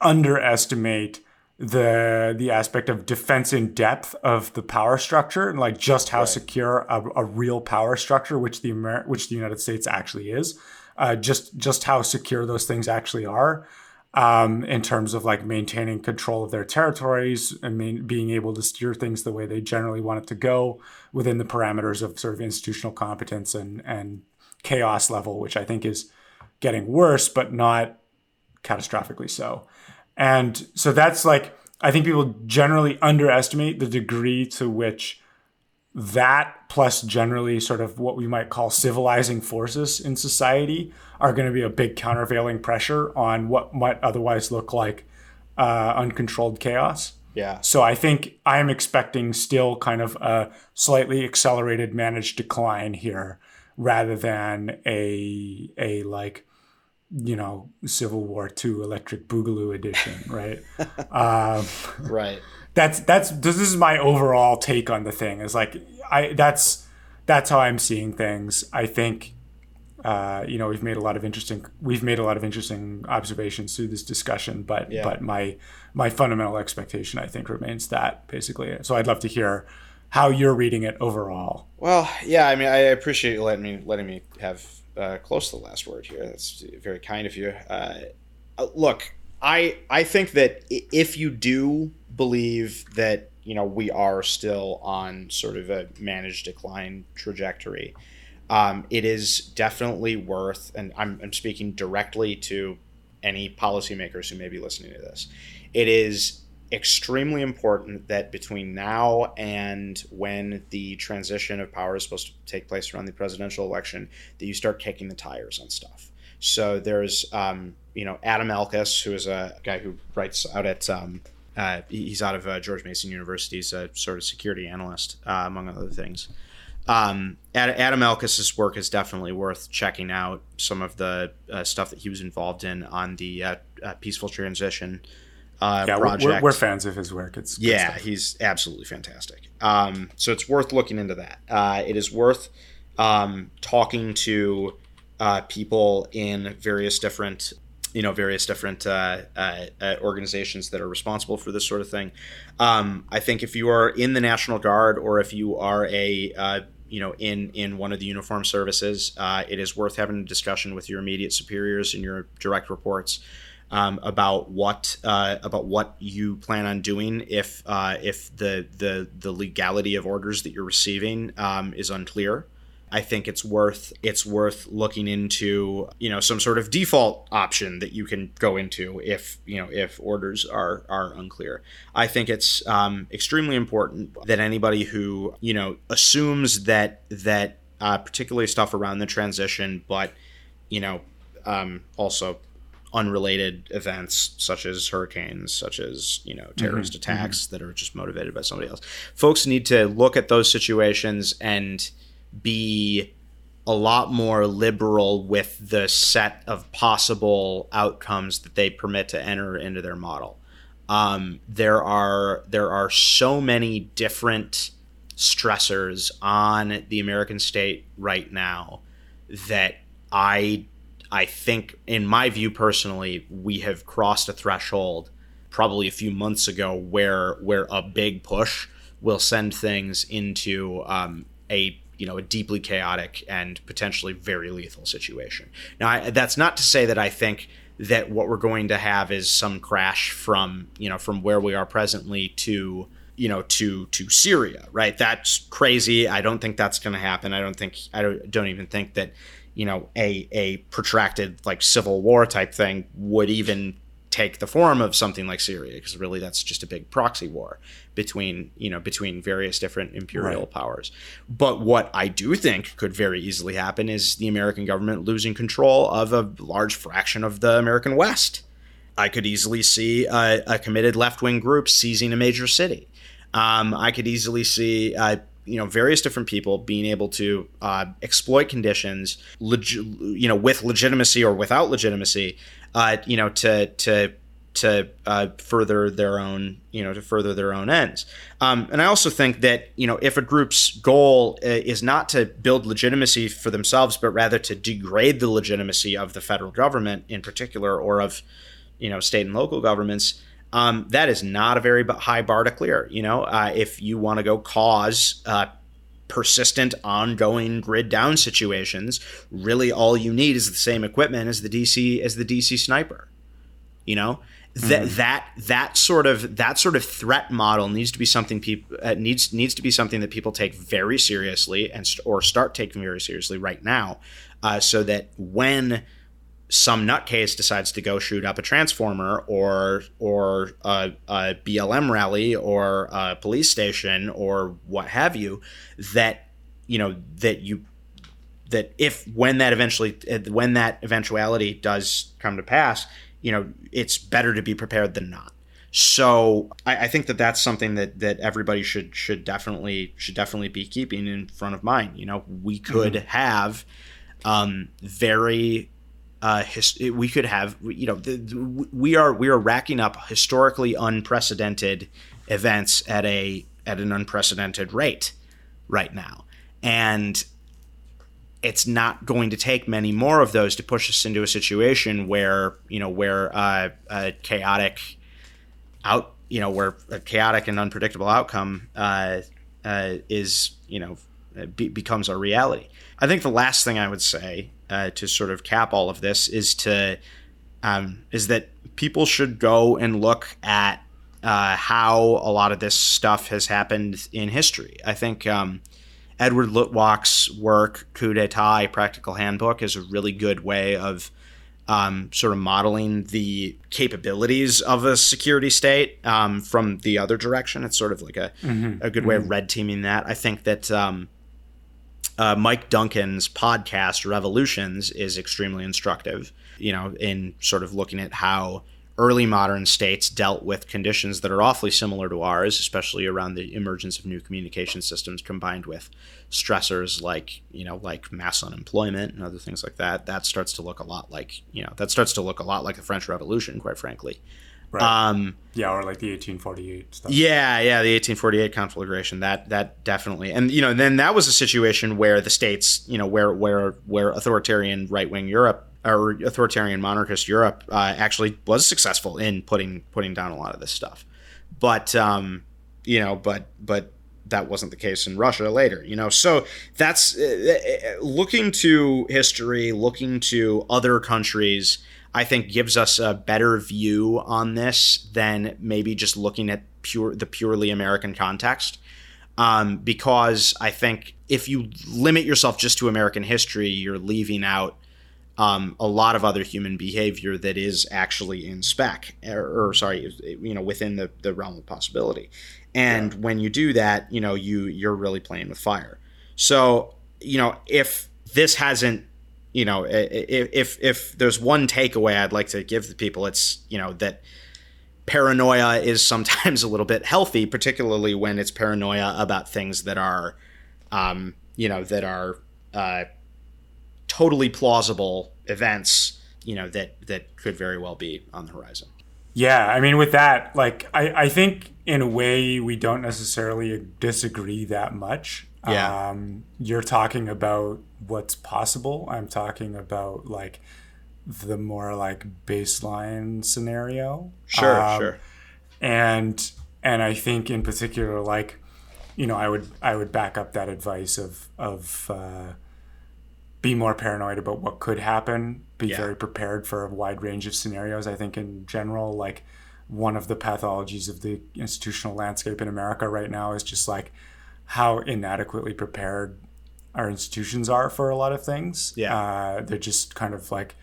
underestimate the the aspect of defense in depth of the power structure and like just how secure a, a real power structure which the Amer- which the United States actually is uh, just just how secure those things actually are um, in terms of like maintaining control of their territories and main, being able to steer things the way they generally want it to go within the parameters of sort of institutional competence and and chaos level, which I think is getting worse, but not catastrophically so. And so that's like I think people generally underestimate the degree to which that plus generally sort of what we might call civilizing forces in society are going to be a big countervailing pressure on what might otherwise look like uh, uncontrolled chaos. yeah. So I think I'm expecting still kind of a slightly accelerated managed decline here rather than a a like you know Civil War II Electric Boogaloo edition, right? <laughs> um, Right. That's that's this is my overall take on the thing is like I that's that's how I'm seeing things. I think uh, you know we've made a lot of interesting we've made a lot of interesting observations through this discussion, but Yeah. but my my fundamental expectation I think remains that basically. So I'd love to hear how you're reading it overall. Well, yeah, I mean, I appreciate you letting me letting me have uh, close to the last word here. That's very kind of you. Uh, uh look, I I think that if you do believe that you know we are still on sort of a managed decline trajectory, um, it is definitely worth. And I'm, I'm speaking directly to any policymakers who may be listening to this. It is extremely important that between now and when the transition of power is supposed to take place around the presidential election, that you start kicking the tires on stuff. So there's, um, you know, Adam Elkus, who is a guy who writes out at, um, uh, he's out of uh, George Mason University. He's a sort of security analyst, uh, among other things. Um, Adam Elkus's work is definitely worth checking out. Some of the uh, stuff that he was involved in on the uh, uh, peaceful transition uh, yeah, project. We're, we're, fans of his work. It's yeah, he's absolutely fantastic. Um, so it's worth looking into that. Uh, it is worth um, talking to uh, people in various different, you know, various different uh, uh, uh, organizations that are responsible for this sort of thing. Um, I think if you are in the National Guard or if you are a you know in in one of the uniform services, it is worth having a discussion with your immediate superiors and your direct reports um, about what uh, about what you plan on doing if uh, if the, the the legality of orders that you're receiving um, is unclear. I think it's worth it's worth looking into you know some sort of default option that you can go into if you know if orders are are unclear. I think it's um, extremely important that anybody who you know assumes that that uh, particularly stuff around the transition, but you know um, also unrelated events such as hurricanes, such as you know terrorist mm-hmm, attacks mm-hmm. that are just motivated by somebody else. Folks need to look at those situations and be a lot more liberal with the set of possible outcomes that they permit to enter into their model. Um, there are there are so many different stressors on the American state right now that I I think, in my view personally, we have crossed a threshold probably a few months ago where where a big push will send things into um, a you know a deeply chaotic and potentially very lethal situation. Now, I, that's not to say that I think that what we're going to have is some crash from you know from where we are presently to you know to to Syria, right? That's crazy. I don't think that's going to happen. I don't think I don't, don't even think that you know a a protracted like civil war type thing would even take the form of something like Syria because really that's just a big proxy war between you know between various different imperial right. powers. But what I do think could very easily happen is the American government losing control of a large fraction of the American West. I could easily see a, a committed left wing group seizing a major city. Um, I could easily see uh, you know various different people being able to uh, exploit conditions, leg- you know, with legitimacy or without legitimacy, uh, you know, to to to uh, further their own, you know, to further their own ends. Um, and I also think that you know, if a group's goal uh, is not to build legitimacy for themselves, but rather to degrade the legitimacy of the federal government in particular, or of you know, state and local governments um, that is not a very high bar to clear. You know, uh, if you want to go cause uh, persistent, ongoing grid down situations, really all you need is the same equipment as the DC as the DC sniper. You know, that mm-hmm. that that sort of that sort of threat model needs to be something people uh, needs needs to be something that people take very seriously and st- or start taking very seriously right now, uh, so that when some nutcase decides to go shoot up a transformer or or a, a, BLM rally or a police station or what have you, that you know that you that if when that eventually when that eventuality does come to pass, you know it's better to be prepared than not. So I, I think that that's something that that everybody should should definitely should definitely be keeping in front of mind. You know, we could mm-hmm. have um, very uh, his, we could have you know the, the, we are we are racking up historically unprecedented events at a at an unprecedented rate right now and it's not going to take many more of those to push us into a situation where you know where uh, a chaotic out you know where a chaotic and unpredictable outcome uh, uh, is you know be- becomes a reality. I think the last thing I would say uh, to sort of cap all of this is to um, is that people should go and look at uh, how a lot of this stuff has happened in history. I think um, Edward Luttwak's work, Coup d'etat, Practical Handbook, is a really good way of um, sort of modeling the capabilities of a security state um, from the other direction. It's sort of like a, mm-hmm. a good way mm-hmm. of red teaming that. I think that um, uh, Mike Duncan's podcast, Revolutions, is extremely instructive, you know, in sort of looking at how early modern states dealt with conditions that are awfully similar to ours, especially around the emergence of new communication systems combined with stressors like, you know, like mass unemployment and other things like that. That starts to look a lot like, you know, that starts to look a lot like the French Revolution, quite frankly. Right. Um, yeah, or like the 1848 stuff. Yeah, yeah, the 1848 conflagration. That that definitely, and you know, then that was a situation where the states, you know, where where where authoritarian right wing Europe or authoritarian monarchist Europe uh, actually was successful in putting putting down a lot of this stuff. But um, you know, but but that wasn't the case in Russia later. You know, so that's uh, uh looking to history, looking to other countries I think gives us a better view on this than maybe just looking at pure the purely American context. Um, because I think if you limit yourself just to American history, you're leaving out um, a lot of other human behavior that is actually in spec, or, or sorry, you know, within the, the realm of possibility. And yeah. when you do that, you know, you you're really playing with fire. So, you know, if this hasn't you know, if if there's one takeaway I'd like to give the people, it's you know that paranoia is sometimes a little bit healthy, particularly when it's paranoia about things that are, um, you know, that are uh, totally plausible events, you know, that that could very well be on the horizon. Yeah, I mean, with that, like, I, I think in a way we don't necessarily disagree that much. Yeah. Um, you're talking about what's possible. I'm talking about like the more like baseline scenario. Sure, um, sure. And and I think in particular, like, you know, I would I would back up that advice of of uh, be more paranoid about what could happen. Be yeah. very prepared for a wide range of scenarios. I think in general, like one of the pathologies of the institutional landscape in America right now is just like how inadequately prepared our institutions are for a lot of things. Yeah. Uh, they're just kind of like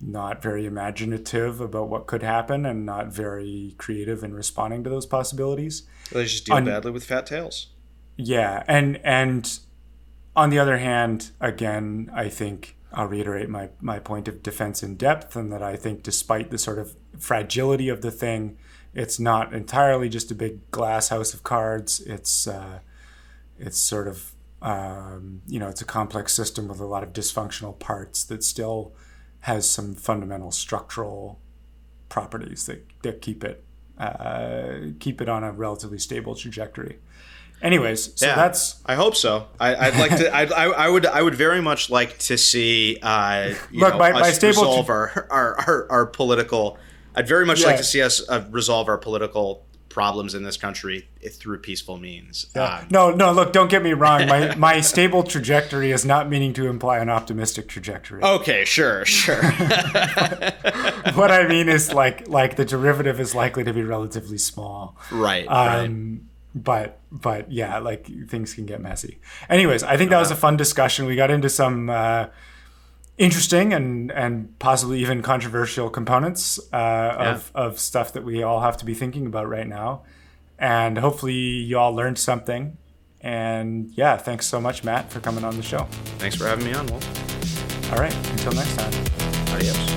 not very imaginative about what could happen and not very creative in responding to those possibilities. They just deal on, badly with fat tails. Yeah. And, and on the other hand, again, I think I'll reiterate my, my point of defense in depth and that I think despite the sort of fragility of the thing, it's not entirely just a big glass house of cards. It's, uh, it's sort of um, you know it's a complex system with a lot of dysfunctional parts that still has some fundamental structural properties that, that keep it uh, keep it on a relatively stable trajectory. Anyways, so yeah, that's. I hope so. I, would like to. I, I would. I would very much like to see. Uh, Look, know, by, by stable resolve our, our, our, our political. I'd very much yeah. like to see us uh, resolve our political problems in this country through peaceful means. Yeah. Um, no, no, look, don't get me wrong. My, my stable trajectory is not meaning to imply an optimistic trajectory. Okay, sure, sure. <laughs> what I mean is like like the derivative is likely to be relatively small. Right. Um, right. But but yeah, like things can get messy. Anyways, I think that was a fun discussion. We got into some. Uh, interesting and and possibly even controversial components uh, yeah. of of stuff that we all have to be thinking about right now. And hopefully, you all learned something. And yeah, thanks so much, Matt, for coming on the show. Thanks for having me on, Wolf. All right, until next time.